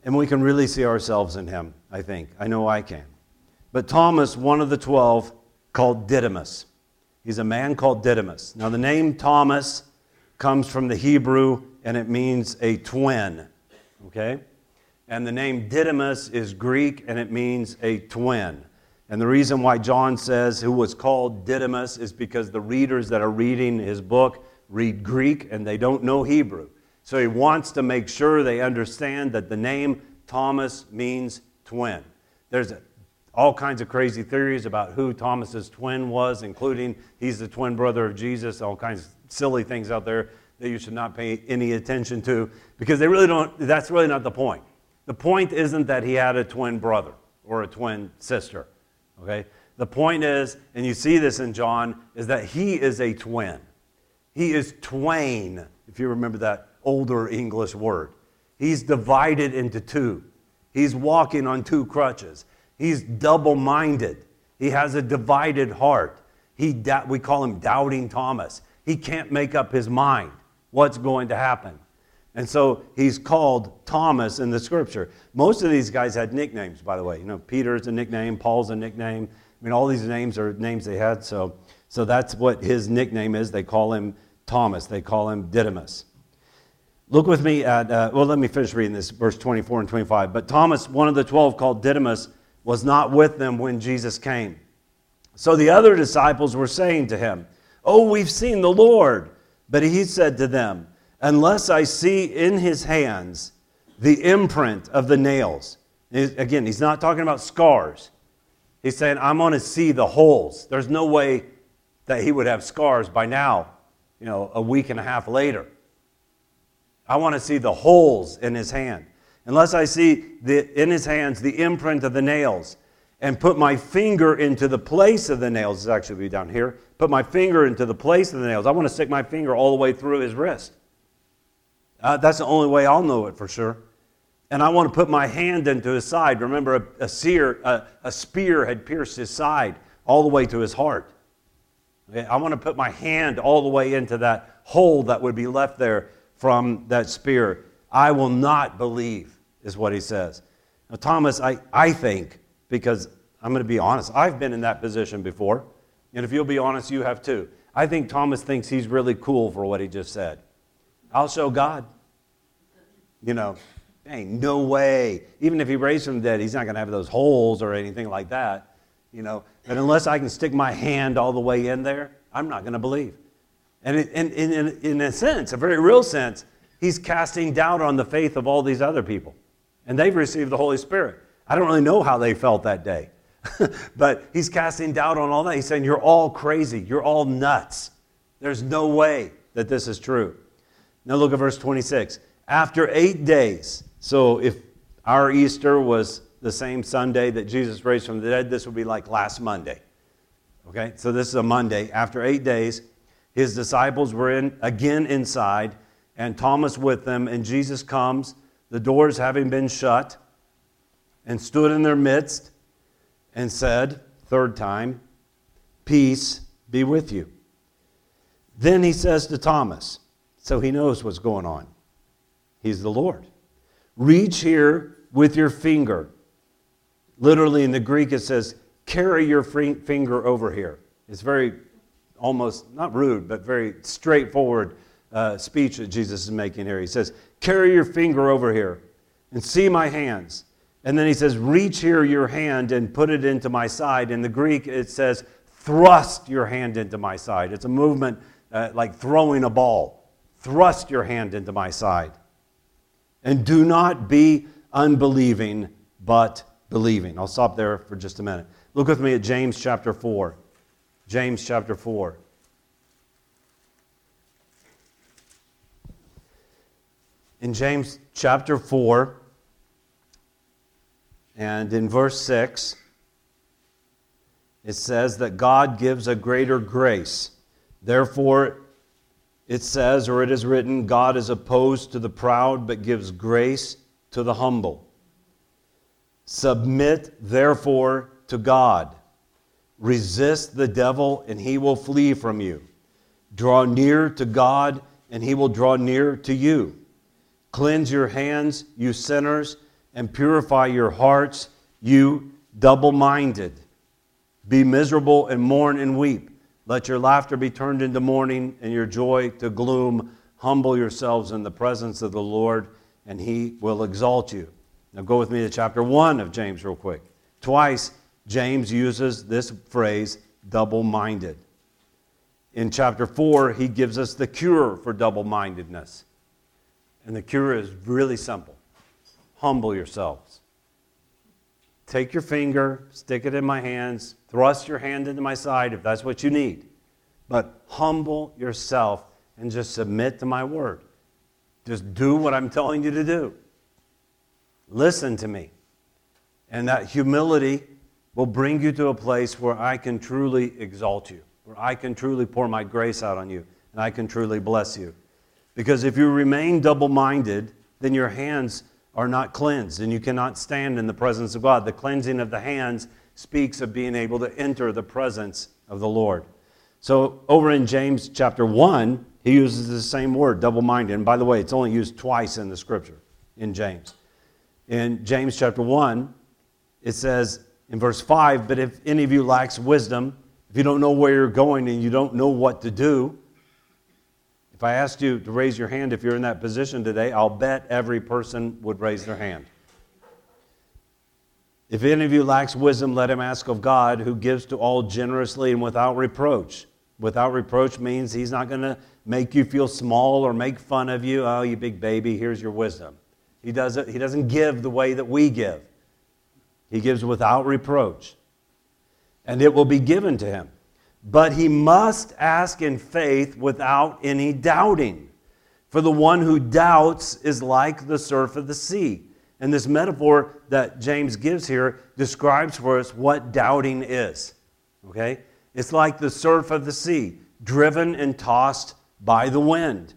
And we can really see ourselves in him, I think. I know I can. But Thomas, one of the twelve, called Didymus. He's a man called Didymus. Now, the name Thomas comes from the Hebrew and it means a twin. Okay? And the name Didymus is Greek and it means a twin. And the reason why John says who was called Didymus is because the readers that are reading his book read Greek and they don't know Hebrew. So he wants to make sure they understand that the name Thomas means twin. There's all kinds of crazy theories about who Thomas's twin was, including he's the twin brother of Jesus, all kinds of silly things out there that you should not pay any attention to because they really don't that's really not the point. The point isn't that he had a twin brother or a twin sister. Okay? The point is, and you see this in John, is that he is a twin. He is twain, if you remember that older English word. He's divided into two. He's walking on two crutches. He's double minded. He has a divided heart. He, we call him Doubting Thomas. He can't make up his mind what's going to happen. And so he's called Thomas in the scripture. Most of these guys had nicknames, by the way. You know, Peter's a nickname, Paul's a nickname. I mean, all these names are names they had. So, so that's what his nickname is. They call him Thomas, they call him Didymus. Look with me at, uh, well, let me finish reading this, verse 24 and 25. But Thomas, one of the twelve called Didymus, was not with them when Jesus came. So the other disciples were saying to him, Oh, we've seen the Lord. But he said to them, Unless I see in his hands the imprint of the nails. Again, he's not talking about scars. He's saying, I'm going to see the holes. There's no way that he would have scars by now, you know, a week and a half later. I want to see the holes in his hand. Unless I see the, in his hands the imprint of the nails and put my finger into the place of the nails, it's actually be down here, put my finger into the place of the nails. I want to stick my finger all the way through his wrist. Uh, that's the only way I'll know it for sure. And I want to put my hand into his side. Remember, a, a, seer, a, a spear had pierced his side all the way to his heart. I want to put my hand all the way into that hole that would be left there from that spear. I will not believe, is what he says. Now, Thomas, I, I think, because I'm going to be honest, I've been in that position before. And if you'll be honest, you have too. I think Thomas thinks he's really cool for what he just said. I'll show God. You know, ain't no way. Even if he raised from the dead, he's not going to have those holes or anything like that. You know, but unless I can stick my hand all the way in there, I'm not going to believe. And in, in, in, in a sense, a very real sense, he's casting doubt on the faith of all these other people. And they've received the Holy Spirit. I don't really know how they felt that day. <laughs> but he's casting doubt on all that. He's saying, You're all crazy. You're all nuts. There's no way that this is true. Now look at verse 26. After eight days, so if our Easter was the same Sunday that Jesus raised from the dead, this would be like last Monday. Okay, so this is a Monday. After eight days, his disciples were in, again inside, and Thomas with them, and Jesus comes, the doors having been shut, and stood in their midst and said, third time, Peace be with you. Then he says to Thomas, so he knows what's going on. He's the Lord. Reach here with your finger. Literally in the Greek, it says, carry your finger over here. It's very almost not rude, but very straightforward uh, speech that Jesus is making here. He says, carry your finger over here and see my hands. And then he says, reach here your hand and put it into my side. In the Greek, it says, thrust your hand into my side. It's a movement uh, like throwing a ball. Thrust your hand into my side. And do not be unbelieving, but believing. I'll stop there for just a minute. Look with me at James chapter 4. James chapter 4. In James chapter 4, and in verse 6, it says that God gives a greater grace. Therefore, it says, or it is written, God is opposed to the proud, but gives grace to the humble. Submit, therefore, to God. Resist the devil, and he will flee from you. Draw near to God, and he will draw near to you. Cleanse your hands, you sinners, and purify your hearts, you double minded. Be miserable and mourn and weep. Let your laughter be turned into mourning and your joy to gloom. Humble yourselves in the presence of the Lord, and he will exalt you. Now go with me to chapter 1 of James, real quick. Twice, James uses this phrase, double minded. In chapter 4, he gives us the cure for double mindedness. And the cure is really simple humble yourselves. Take your finger, stick it in my hands, thrust your hand into my side if that's what you need. But humble yourself and just submit to my word. Just do what I'm telling you to do. Listen to me. And that humility will bring you to a place where I can truly exalt you, where I can truly pour my grace out on you, and I can truly bless you. Because if you remain double minded, then your hands are not cleansed, and you cannot stand in the presence of God. The cleansing of the hands speaks of being able to enter the presence of the Lord. So, over in James chapter 1, he uses the same word, double minded. And by the way, it's only used twice in the scripture in James. In James chapter 1, it says in verse 5 But if any of you lacks wisdom, if you don't know where you're going and you don't know what to do, if I asked you to raise your hand if you're in that position today, I'll bet every person would raise their hand. If any of you lacks wisdom, let him ask of God, who gives to all generously and without reproach. Without reproach means he's not going to make you feel small or make fun of you. Oh, you big baby, here's your wisdom. He, does it, he doesn't give the way that we give, he gives without reproach. And it will be given to him. But he must ask in faith without any doubting. For the one who doubts is like the surf of the sea. And this metaphor that James gives here describes for us what doubting is. Okay? It's like the surf of the sea, driven and tossed by the wind.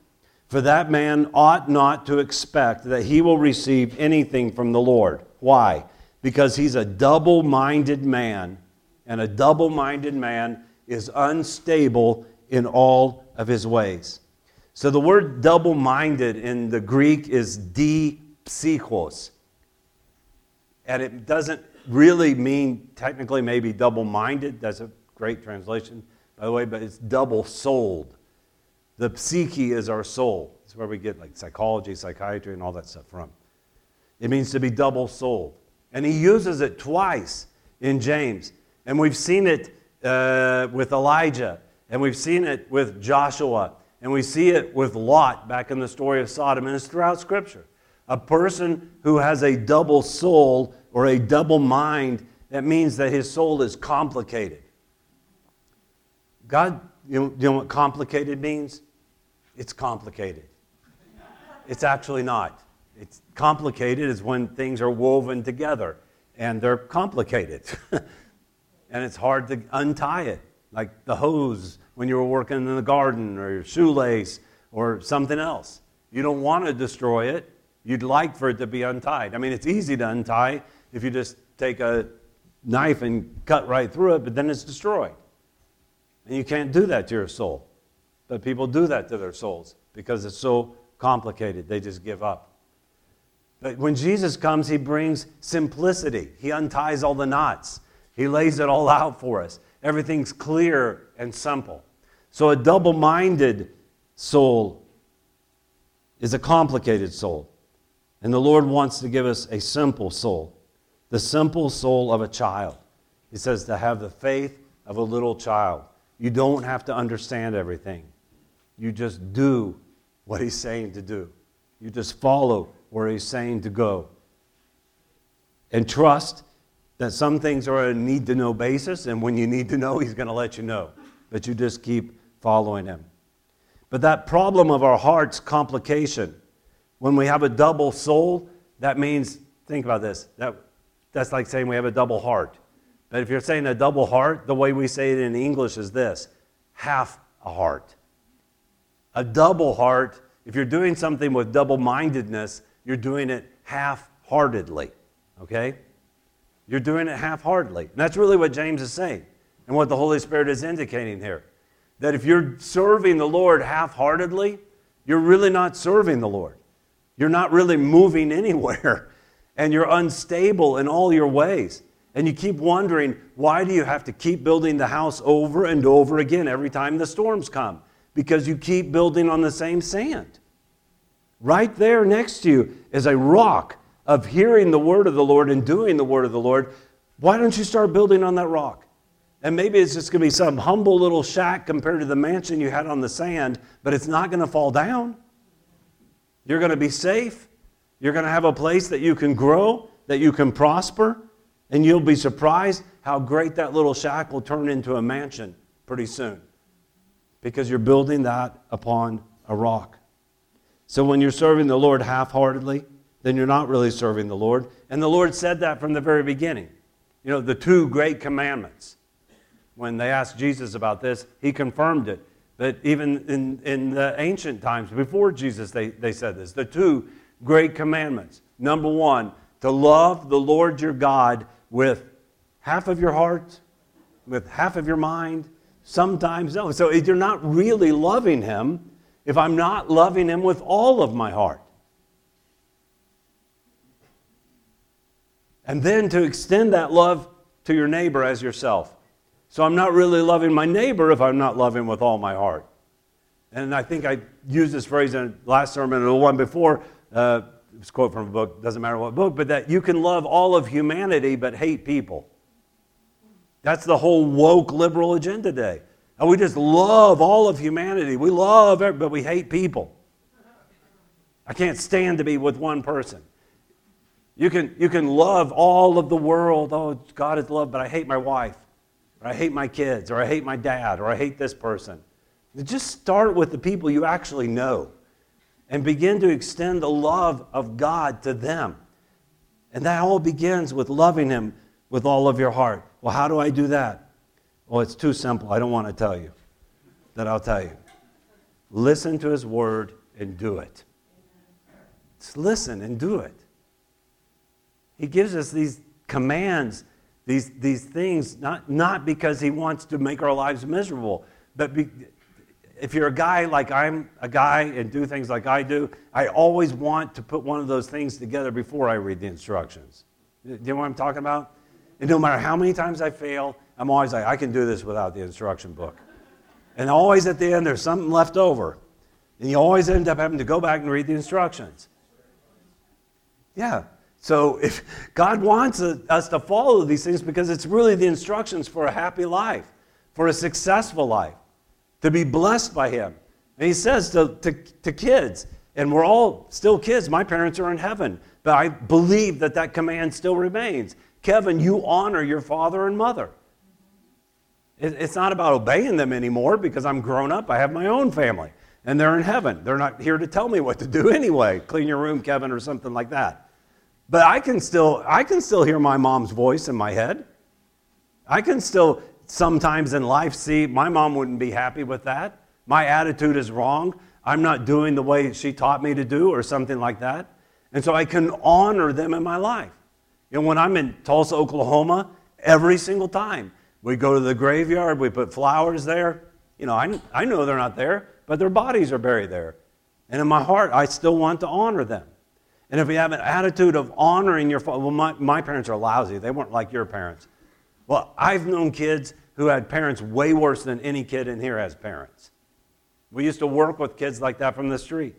For that man ought not to expect that he will receive anything from the Lord. Why? Because he's a double minded man, and a double minded man is unstable in all of his ways. So the word double minded in the Greek is dipsychos. And it doesn't really mean technically maybe double minded. That's a great translation, by the way, but it's double souled. The psyche is our soul. It's where we get like psychology, psychiatry, and all that stuff from. It means to be double souled. And he uses it twice in James. And we've seen it uh, with Elijah, and we've seen it with Joshua, and we see it with Lot back in the story of Sodom, and it's throughout Scripture. A person who has a double soul or a double mind, that means that his soul is complicated. God, you know, you know what complicated means? It's complicated. It's actually not. It's complicated is when things are woven together and they're complicated. <laughs> and it's hard to untie it, like the hose when you were working in the garden or your shoelace or something else. You don't want to destroy it. You'd like for it to be untied. I mean, it's easy to untie if you just take a knife and cut right through it, but then it's destroyed. And you can't do that to your soul. But people do that to their souls because it's so complicated, they just give up. But when Jesus comes, he brings simplicity. He unties all the knots, he lays it all out for us. Everything's clear and simple. So a double minded soul is a complicated soul. And the Lord wants to give us a simple soul, the simple soul of a child. He says to have the faith of a little child. You don't have to understand everything. You just do what He's saying to do. You just follow where He's saying to go. And trust that some things are a need to know basis, and when you need to know, He's going to let you know. But you just keep following Him. But that problem of our heart's complication, when we have a double soul, that means, think about this, that, that's like saying we have a double heart. But if you're saying a double heart, the way we say it in English is this half a heart. A double heart, if you're doing something with double mindedness, you're doing it half heartedly. Okay? You're doing it half heartedly. And that's really what James is saying and what the Holy Spirit is indicating here that if you're serving the Lord half heartedly, you're really not serving the Lord. You're not really moving <laughs> anywhere, and you're unstable in all your ways. And you keep wondering, why do you have to keep building the house over and over again every time the storms come? Because you keep building on the same sand. Right there next to you is a rock of hearing the word of the Lord and doing the word of the Lord. Why don't you start building on that rock? And maybe it's just going to be some humble little shack compared to the mansion you had on the sand, but it's not going to fall down. You're going to be safe. You're going to have a place that you can grow, that you can prosper, and you'll be surprised how great that little shack will turn into a mansion pretty soon because you're building that upon a rock. So when you're serving the Lord half heartedly, then you're not really serving the Lord. And the Lord said that from the very beginning. You know, the two great commandments when they asked Jesus about this, he confirmed it. But even in, in the ancient times, before Jesus, they, they said this the two great commandments. Number one, to love the Lord your God with half of your heart, with half of your mind, sometimes no. So if you're not really loving him if I'm not loving him with all of my heart. And then to extend that love to your neighbor as yourself. So I'm not really loving my neighbor if I'm not loving with all my heart. And I think I used this phrase in the last sermon and the one before. Uh, it was a quote from a book, doesn't matter what book, but that you can love all of humanity but hate people. That's the whole woke liberal agenda today. And we just love all of humanity. We love, but we hate people. I can't stand to be with one person. You can, you can love all of the world. Oh, God is love, but I hate my wife or I hate my kids, or I hate my dad, or I hate this person. Just start with the people you actually know and begin to extend the love of God to them. And that all begins with loving Him with all of your heart. Well, how do I do that? Well, it's too simple. I don't want to tell you. That I'll tell you. Listen to His word and do it. Just listen and do it. He gives us these commands these, these things, not, not because he wants to make our lives miserable, but be, if you're a guy like I'm a guy and do things like I do, I always want to put one of those things together before I read the instructions. Do you know what I'm talking about? And no matter how many times I fail, I'm always like, I can do this without the instruction book. And always at the end, there's something left over. And you always end up having to go back and read the instructions. Yeah. So if God wants us to follow these things because it's really the instructions for a happy life, for a successful life, to be blessed by Him. And He says to, to, to kids, And we're all still kids. My parents are in heaven. But I believe that that command still remains. Kevin, you honor your father and mother. It's not about obeying them anymore because I'm grown up. I have my own family and they're in heaven. They're not here to tell me what to do <laughs> anyway. Clean your room, Kevin, or something like that. But I can still, I can still hear my mom's voice in my head. I can still sometimes in life see my mom wouldn't be happy with that. My attitude is wrong. I'm not doing the way she taught me to do, or something like that. And so I can honor them in my life. You know, when I'm in Tulsa, Oklahoma, every single time we go to the graveyard, we put flowers there. You know, I, I know they're not there, but their bodies are buried there. And in my heart, I still want to honor them. And if you have an attitude of honoring your father, well, my, my parents are lousy. They weren't like your parents. Well, I've known kids who had parents way worse than any kid in here has parents. We used to work with kids like that from the street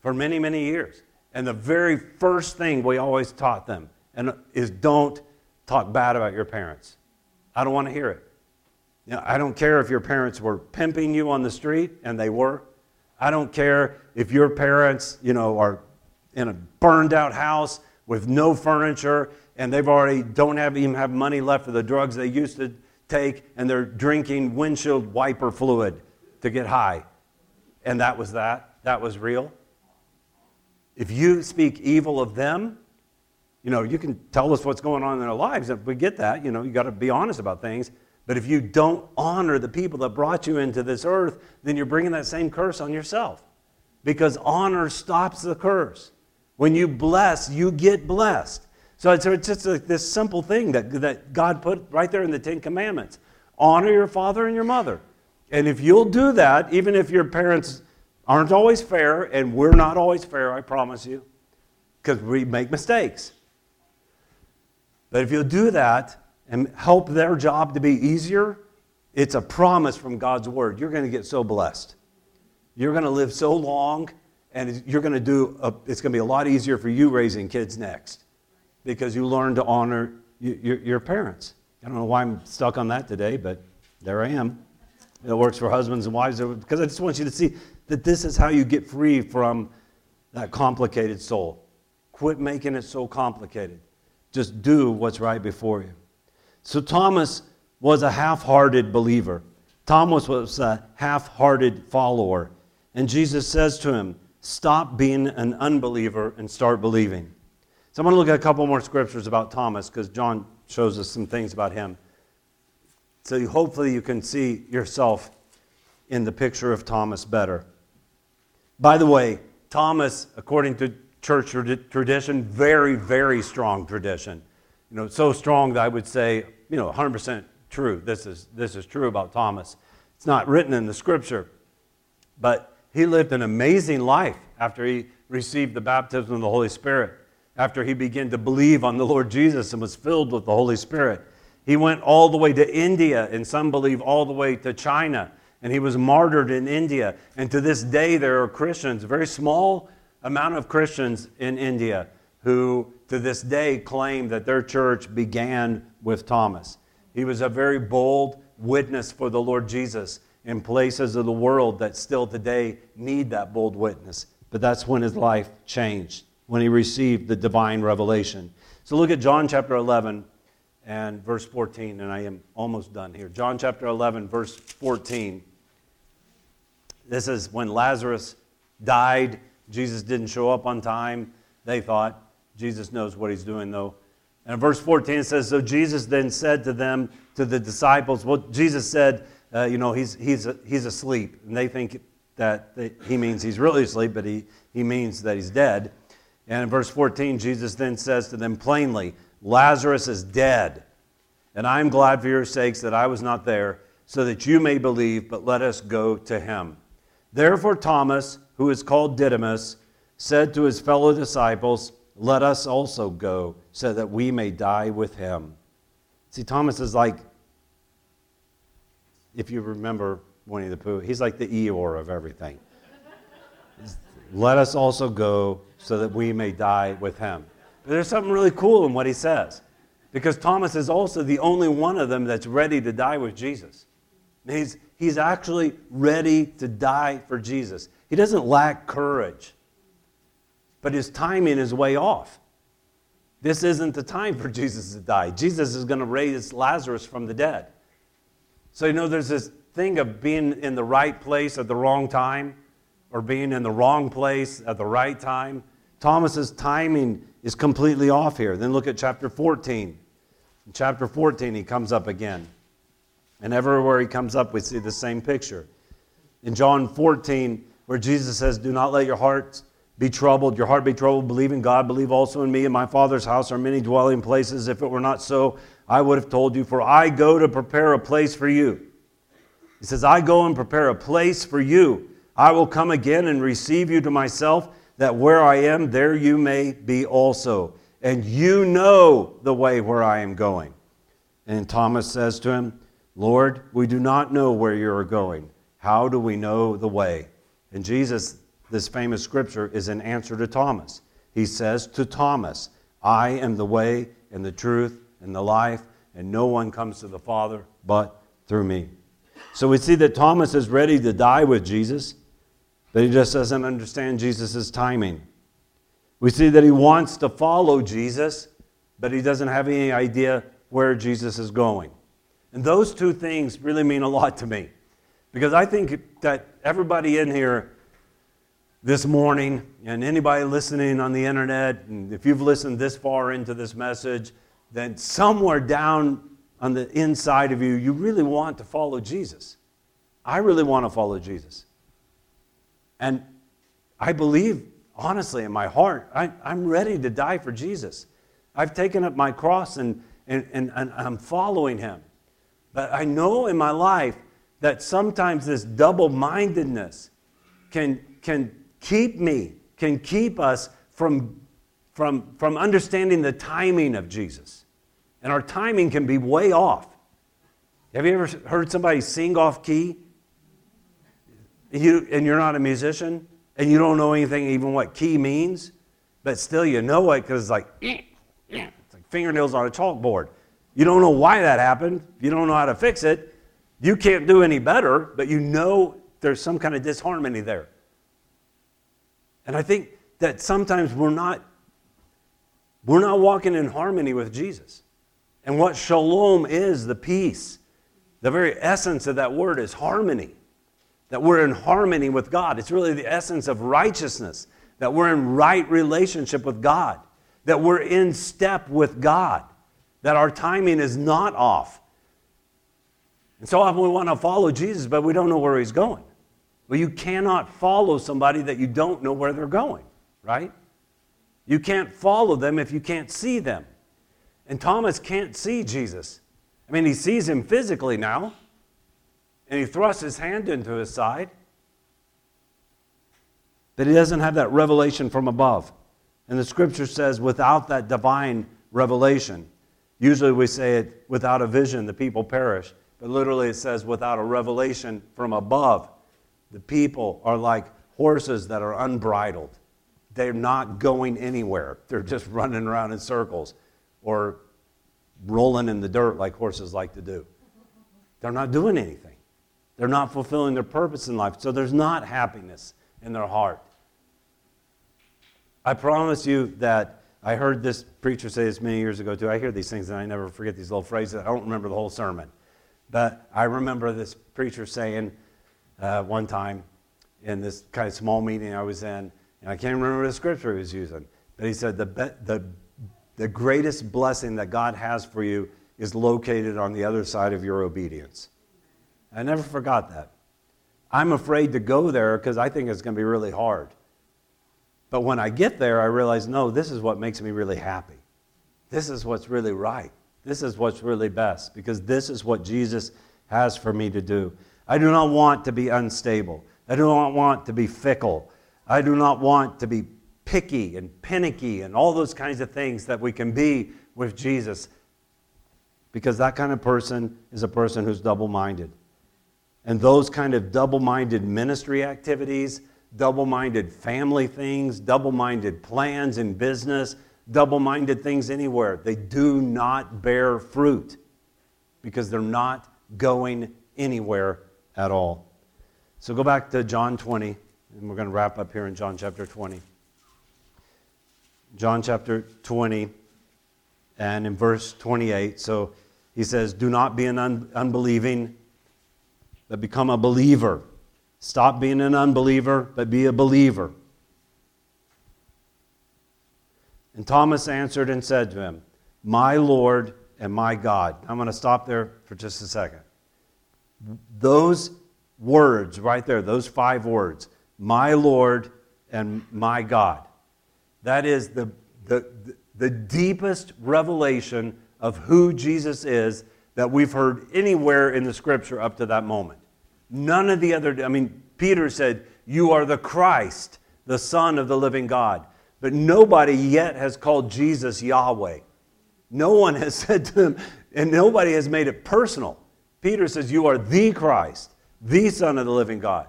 for many, many years. And the very first thing we always taught them and is don't talk bad about your parents. I don't want to hear it. You know, I don't care if your parents were pimping you on the street, and they were. I don't care if your parents, you know, are in a burned out house with no furniture, and they've already don't have even have money left for the drugs they used to take, and they're drinking windshield wiper fluid to get high. And that was that. That was real. If you speak evil of them, you know, you can tell us what's going on in their lives. If we get that, you know, you got to be honest about things. But if you don't honor the people that brought you into this earth, then you're bringing that same curse on yourself. Because honor stops the curse. When you bless, you get blessed. So it's, just like this simple thing that, that God put right there in the Ten Commandments honor your father and your mother. And if you'll do that, even if your parents aren't always fair, and we're not always fair, I promise you, because we make mistakes. But if you'll do that and help their job to be easier, it's a promise from God's word. You're going to get so blessed. You're going to live so long, and you're going to do, a, it's going to be a lot easier for you raising kids next because you learn to honor your, your parents. I don't know why I'm stuck on that today, but there I am. It works for husbands and wives because I just want you to see that this is how you get free from that complicated soul. Quit making it so complicated. Just do what's right before you. So Thomas was a half hearted believer. Thomas was a half hearted follower. And Jesus says to him, Stop being an unbeliever and start believing. So I'm going to look at a couple more scriptures about Thomas because John shows us some things about him. So hopefully you can see yourself in the picture of Thomas better. By the way, Thomas, according to church tradition, very, very strong tradition. You know, so strong that I would say, you know, 100% true. This is, this is true about Thomas. It's not written in the scripture, but he lived an amazing life after he received the baptism of the Holy Spirit, after he began to believe on the Lord Jesus and was filled with the Holy Spirit. He went all the way to India, and some believe all the way to China, and he was martyred in India. And to this day, there are Christians, a very small amount of Christians in India, who to this day claim that their church began with Thomas. He was a very bold witness for the Lord Jesus in places of the world that still today need that bold witness. But that's when his life changed, when he received the divine revelation. So look at John chapter 11 and verse 14, and I am almost done here. John chapter 11, verse 14. This is when Lazarus died. Jesus didn't show up on time, they thought. Jesus knows what he's doing, though. And verse 14 says, So Jesus then said to them, to the disciples, well, Jesus said, uh, you know, he's, he's, he's asleep. And they think that he means he's really asleep, but he, he means that he's dead. And in verse 14, Jesus then says to them plainly, Lazarus is dead. And I am glad for your sakes that I was not there, so that you may believe, but let us go to him. Therefore, Thomas, who is called Didymus, said to his fellow disciples, Let us also go, so that we may die with him. See, Thomas is like, if you remember Winnie the Pooh, he's like the Eeyore of everything. Let us also go, so that we may die with him. But there's something really cool in what he says. Because Thomas is also the only one of them that's ready to die with Jesus. He's, he's actually ready to die for Jesus. He doesn't lack courage, but his timing is way off. This isn't the time for Jesus to die. Jesus is going to raise Lazarus from the dead. So, you know, there's this thing of being in the right place at the wrong time or being in the wrong place at the right time. Thomas's timing is completely off here. Then look at chapter 14. In chapter 14, he comes up again. And everywhere he comes up, we see the same picture. In John 14, where Jesus says, Do not let your hearts be troubled, your heart be troubled, believe in God, believe also in me. In my Father's house are many dwelling places. If it were not so, I would have told you, for I go to prepare a place for you. He says, I go and prepare a place for you. I will come again and receive you to myself, that where I am, there you may be also. And you know the way where I am going. And Thomas says to him, Lord, we do not know where you are going. How do we know the way? And Jesus, this famous scripture, is an answer to Thomas. He says to Thomas, I am the way and the truth and the life, and no one comes to the Father but through me. So we see that Thomas is ready to die with Jesus, but he just doesn't understand Jesus' timing. We see that he wants to follow Jesus, but he doesn't have any idea where Jesus is going. And those two things really mean a lot to me because I think that everybody in here this morning and anybody listening on the internet, and if you've listened this far into this message, then somewhere down on the inside of you, you really want to follow Jesus. I really want to follow Jesus. And I believe, honestly, in my heart, I, am ready to die for Jesus. I've taken up my cross and, and, and, and I'm following him. But I know in my life that sometimes this double mindedness can, can keep me, can keep us from, from, from understanding the timing of Jesus. And our timing can be way off. Have you ever heard somebody sing off key? You, and you're not a musician, and you don't know anything, even what key means, but still you know it because it's like, <clears throat> it's like fingernails on a chalkboard. You don't know why that happened. You don't know how to fix it. You can't do any better, but you know there's some kind of disharmony there. And I think that sometimes we're not we're not walking in harmony with Jesus. And what shalom is, the peace, the very essence of that word is harmony. That we're in harmony with God. It's really the essence of righteousness, that we're in right relationship with God, that we're in step with God, that our timing is not off. And so often we want to follow Jesus, but we don't know where he's going. Well, you cannot follow somebody that you don't know where they're going, right? You can't follow them if you can't see them. And Thomas can't see Jesus. I mean, he sees him physically now, and he thrusts his hand into his side, but he doesn't have that revelation from above. And the scripture says, without that divine revelation, usually we say it without a vision, the people perish. But literally it says, without a revelation from above, the people are like horses that are unbridled. They're not going anywhere, they're just running around in circles or rolling in the dirt like horses like to do. They're not doing anything. They're not fulfilling their purpose in life. So there's not happiness in their heart. I promise you that I heard this preacher say this many years ago too. I hear these things and I never forget these little phrases. I don't remember the whole sermon. But I remember this preacher saying uh, one time in this kind of small meeting I was in, and I can't remember the scripture he was using, but he said, the, be- the the greatest blessing that God has for you is located on the other side of your obedience. I never forgot that. I'm afraid to go there because I think it's going to be really hard. But when I get there, I realize no, this is what makes me really happy. This is what's really right. This is what's really best because this is what Jesus has for me to do. I do not want to be unstable. I do not want to be fickle. I do not want to be picky and panicky and all those kinds of things that we can be with Jesus. Because that kind of person is a person who's double minded. And those kind of double minded ministry activities, double minded family things, double minded plans in business, double minded things anywhere, they do not bear fruit because they're not going anywhere at all. So go back to John 20. and we're going to wrap up here in John chapter 20. John chapter 20 and in verse 28. So he says, Do not be an un- unbelieving, but become a believer. Stop being an unbeliever, but be a believer. And Thomas answered and said to him, My Lord and my God. I'm going to stop there for just a second. Those words right there, those five words, my Lord and my God, that is the, the, the deepest revelation of who Jesus is that we've heard anywhere in the scripture up to that moment. None of the other, I mean, Peter said, You are the Christ, the Son of the living God. But nobody yet has called Jesus Yahweh. No one has <laughs> said to him, and nobody has made it personal. Peter says, You are the Christ, the Son of the living God.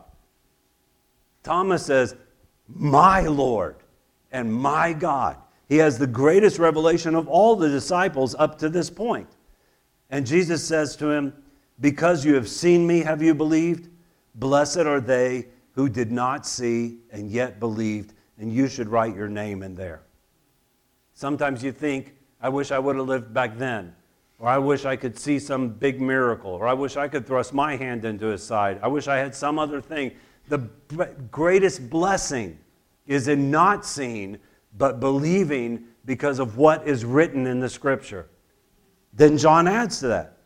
Thomas says, My Lord and my God. He has the greatest revelation of all the disciples up to this point. And Jesus says to him, Because you have seen me, have you believed? Blessed are they who did not see and yet believed, and you should write your name in there. Sometimes you think, I wish I would have lived back then, or I wish I could see some big miracle, or I wish I could thrust my hand into his side. I wish I had some other thing. The greatest blessing is in not seeing, but believing because of what is written in the scripture. Then John adds to that,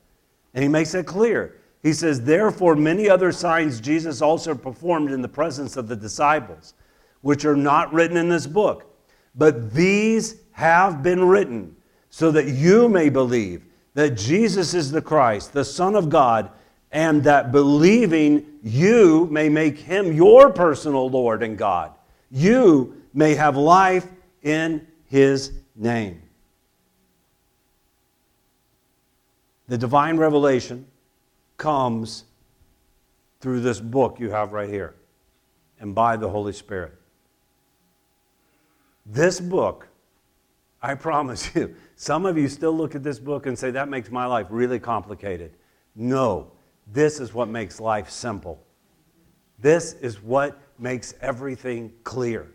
and he makes it clear. He says, Therefore, many other signs Jesus also performed in the presence of the disciples, which are not written in this book. But these have been written so that you may believe that Jesus is the Christ, the Son of God, and that believing you may make him your personal Lord and God. You may have life in his name. The divine revelation comes through this book you have right here and by the Holy Spirit. This book, I <laughs> promise you, some of you still look at this book and say, that makes my life really complicated. No, this is what makes life simple. This is what makes everything clear.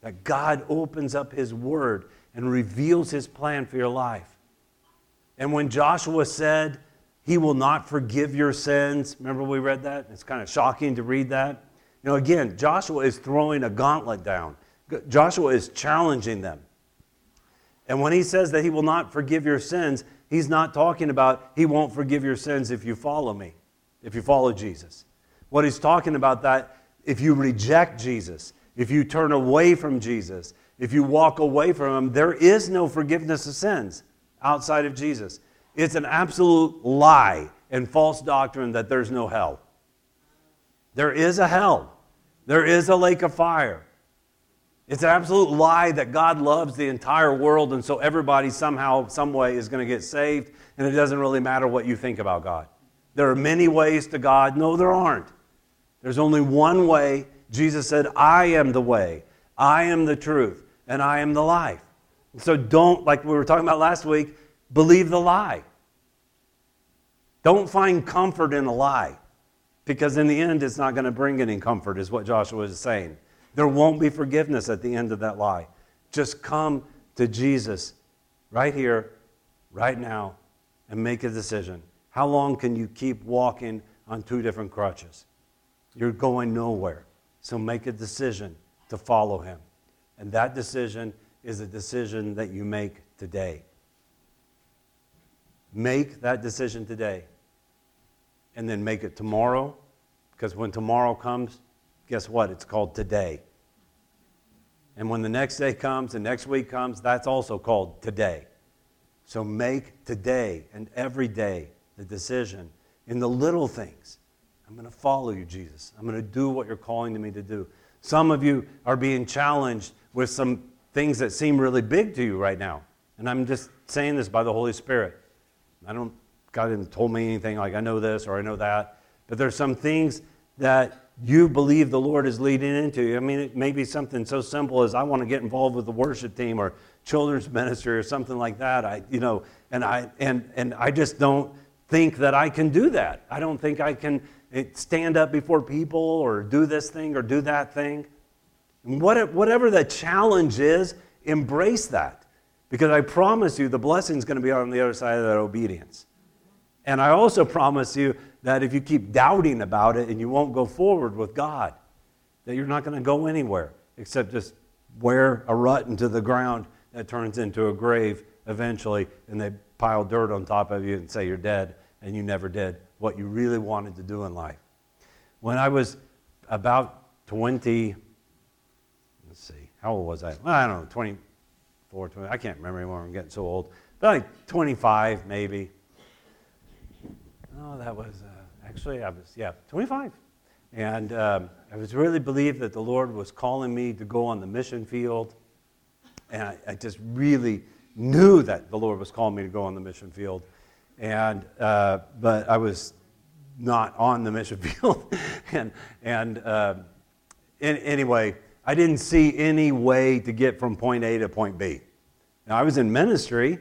That God opens up His Word and reveals His plan for your life. And when Joshua said, He will not forgive your sins, remember we read that? It's kind of shocking to read that. You know, again, Joshua is throwing a gauntlet down, Joshua is challenging them. And when he says that he will not forgive your sins, he's not talking about he won't forgive your sins if you follow me, if you follow Jesus. What he's talking about that if you reject Jesus, if you turn away from Jesus, if you walk away from him, there is no forgiveness of sins outside of Jesus. It's an absolute lie and false doctrine that there's no hell. There is a hell. There is a lake of fire. It's an absolute lie that God loves the entire world and so everybody somehow, some way is going to get saved and it doesn't really matter what you think about God. There are many ways to God. No, there aren't. There's only one way. Jesus said, I am the way, I am the truth, and I am the life. So don't, like we were talking about last week, believe the lie. Don't find comfort in a lie, because in the end, it's not going to bring any comfort, is what Joshua is saying. There won't be forgiveness at the end of that lie. Just come to Jesus right here, right now, and make a decision. How long can you keep walking on two different crutches? You're going nowhere. So make a decision to follow him. And that decision is a decision that you make today. Make that decision today. And then make it tomorrow. Because when tomorrow comes, guess what? It's called today. And when the next day comes and next week comes, that's also called today. So make today and every day the decision in the little things I'm going to follow you, Jesus. I'm going to do what you're calling to me to do. Some of you are being challenged with some things that seem really big to you right now. And I'm just saying this by the Holy Spirit. I don't, God hasn't told me anything like I know this or I know that. But there's some things that you believe the Lord is leading into. I mean, it may be something so simple as I want to get involved with the worship team or children's <laughs> ministry or something like that. I, you know, and I and and I just don't think that I can do that. I don't think I can Eh, stand up before people or do this thing or do that thing. Whatever the challenge is, embrace that. Because I promise you, the blessing is going to be on the other side of that obedience. And I also promise you that if you keep doubting about it and you won't go forward with God, that you're not going to go anywhere except just wear a rut into the ground that turns into a grave eventually, and they pile dirt on top of you and say you're dead and you never did what you really wanted to do in life. When I was about 20, let's see, how old was I? Well, I don't know, 24, 20, I can't remember anymore. I'm getting so old. But like 25, maybe. Oh, that was uh, actually, I was, yeah, 25. And um, I was really believed that the Lord was calling me to go on the mission field. And I, I just really knew that the Lord was calling me to go on the mission field. And, uh, but I was not on the mission <laughs> field. and and uh, in, anyway, I didn't see any way to get from point A to point B. Now, I was in ministry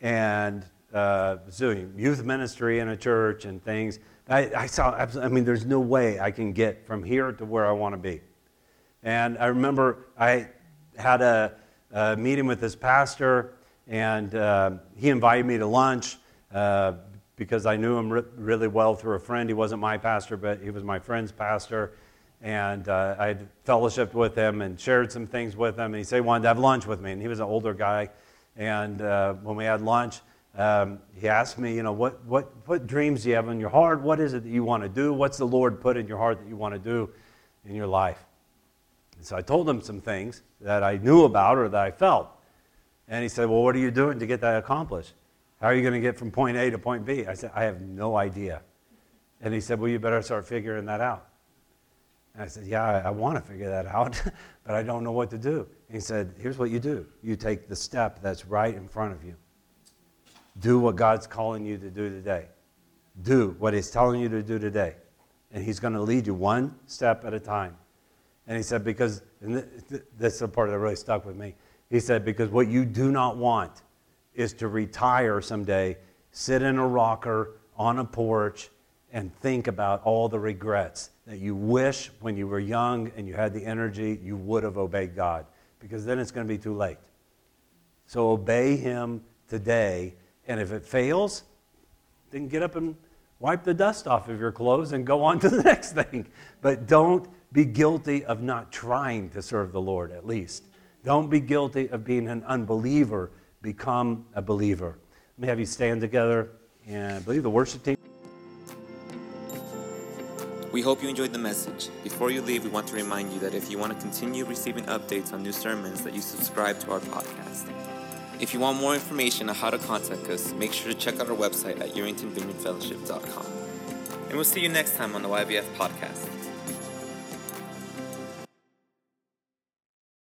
and uh, doing youth ministry in a church and things. I, I saw, I mean, there's no way I can get from here to where I want to be. And I remember I had a, a meeting with this pastor, and uh, he invited me to lunch uh, because I knew him re- really well through a friend. He wasn't my pastor, but he was my friend's pastor. And uh, I had fellowshiped with him and shared some things with him. And he said he wanted to have lunch with me. And he was an older guy. And uh, when we had lunch, um, he asked me, you know, what, what, what dreams do you have in your heart? What is it that you want to do? What's the Lord put in your heart that you want to do in your life? And so I told him some things that I knew about or that I felt. And he said, Well, what are you doing to get that accomplished? How are you going to get from point A to point B? I said, I have no idea. And he said, Well, you better start figuring that out. And I said, Yeah, I, I want to figure that out, <laughs> but I don't know what to do. And he said, Here's what you do you take the step that's right in front of you. Do what God's calling you to do today. Do what He's telling you to do today. And He's going to lead you one step at a time. And he said, because, and this is the part that really stuck with me. He said, because what you do not want is to retire someday, sit in a rocker on a porch, and think about all the regrets that you wish when you were young and you had the energy, you would have obeyed God. Because then it's going to be too late. So obey Him today and if it fails, then get up and wipe the dust off of your clothes and go on to the <laughs> next thing. But don't be guilty of not trying to serve the Lord, at least. Don't be guilty of being an unbeliever. Become a believer. Let me have you stand together and I believe the worship team. We hope you enjoyed the message. Before you leave, we want to remind you that if you want to continue receiving updates on new sermons, that you subscribe to our podcast. If you want more information on how to contact us, make sure to check out our website at YeringtonVineyardFellowship.com. And we'll see you next time on the YVF podcast.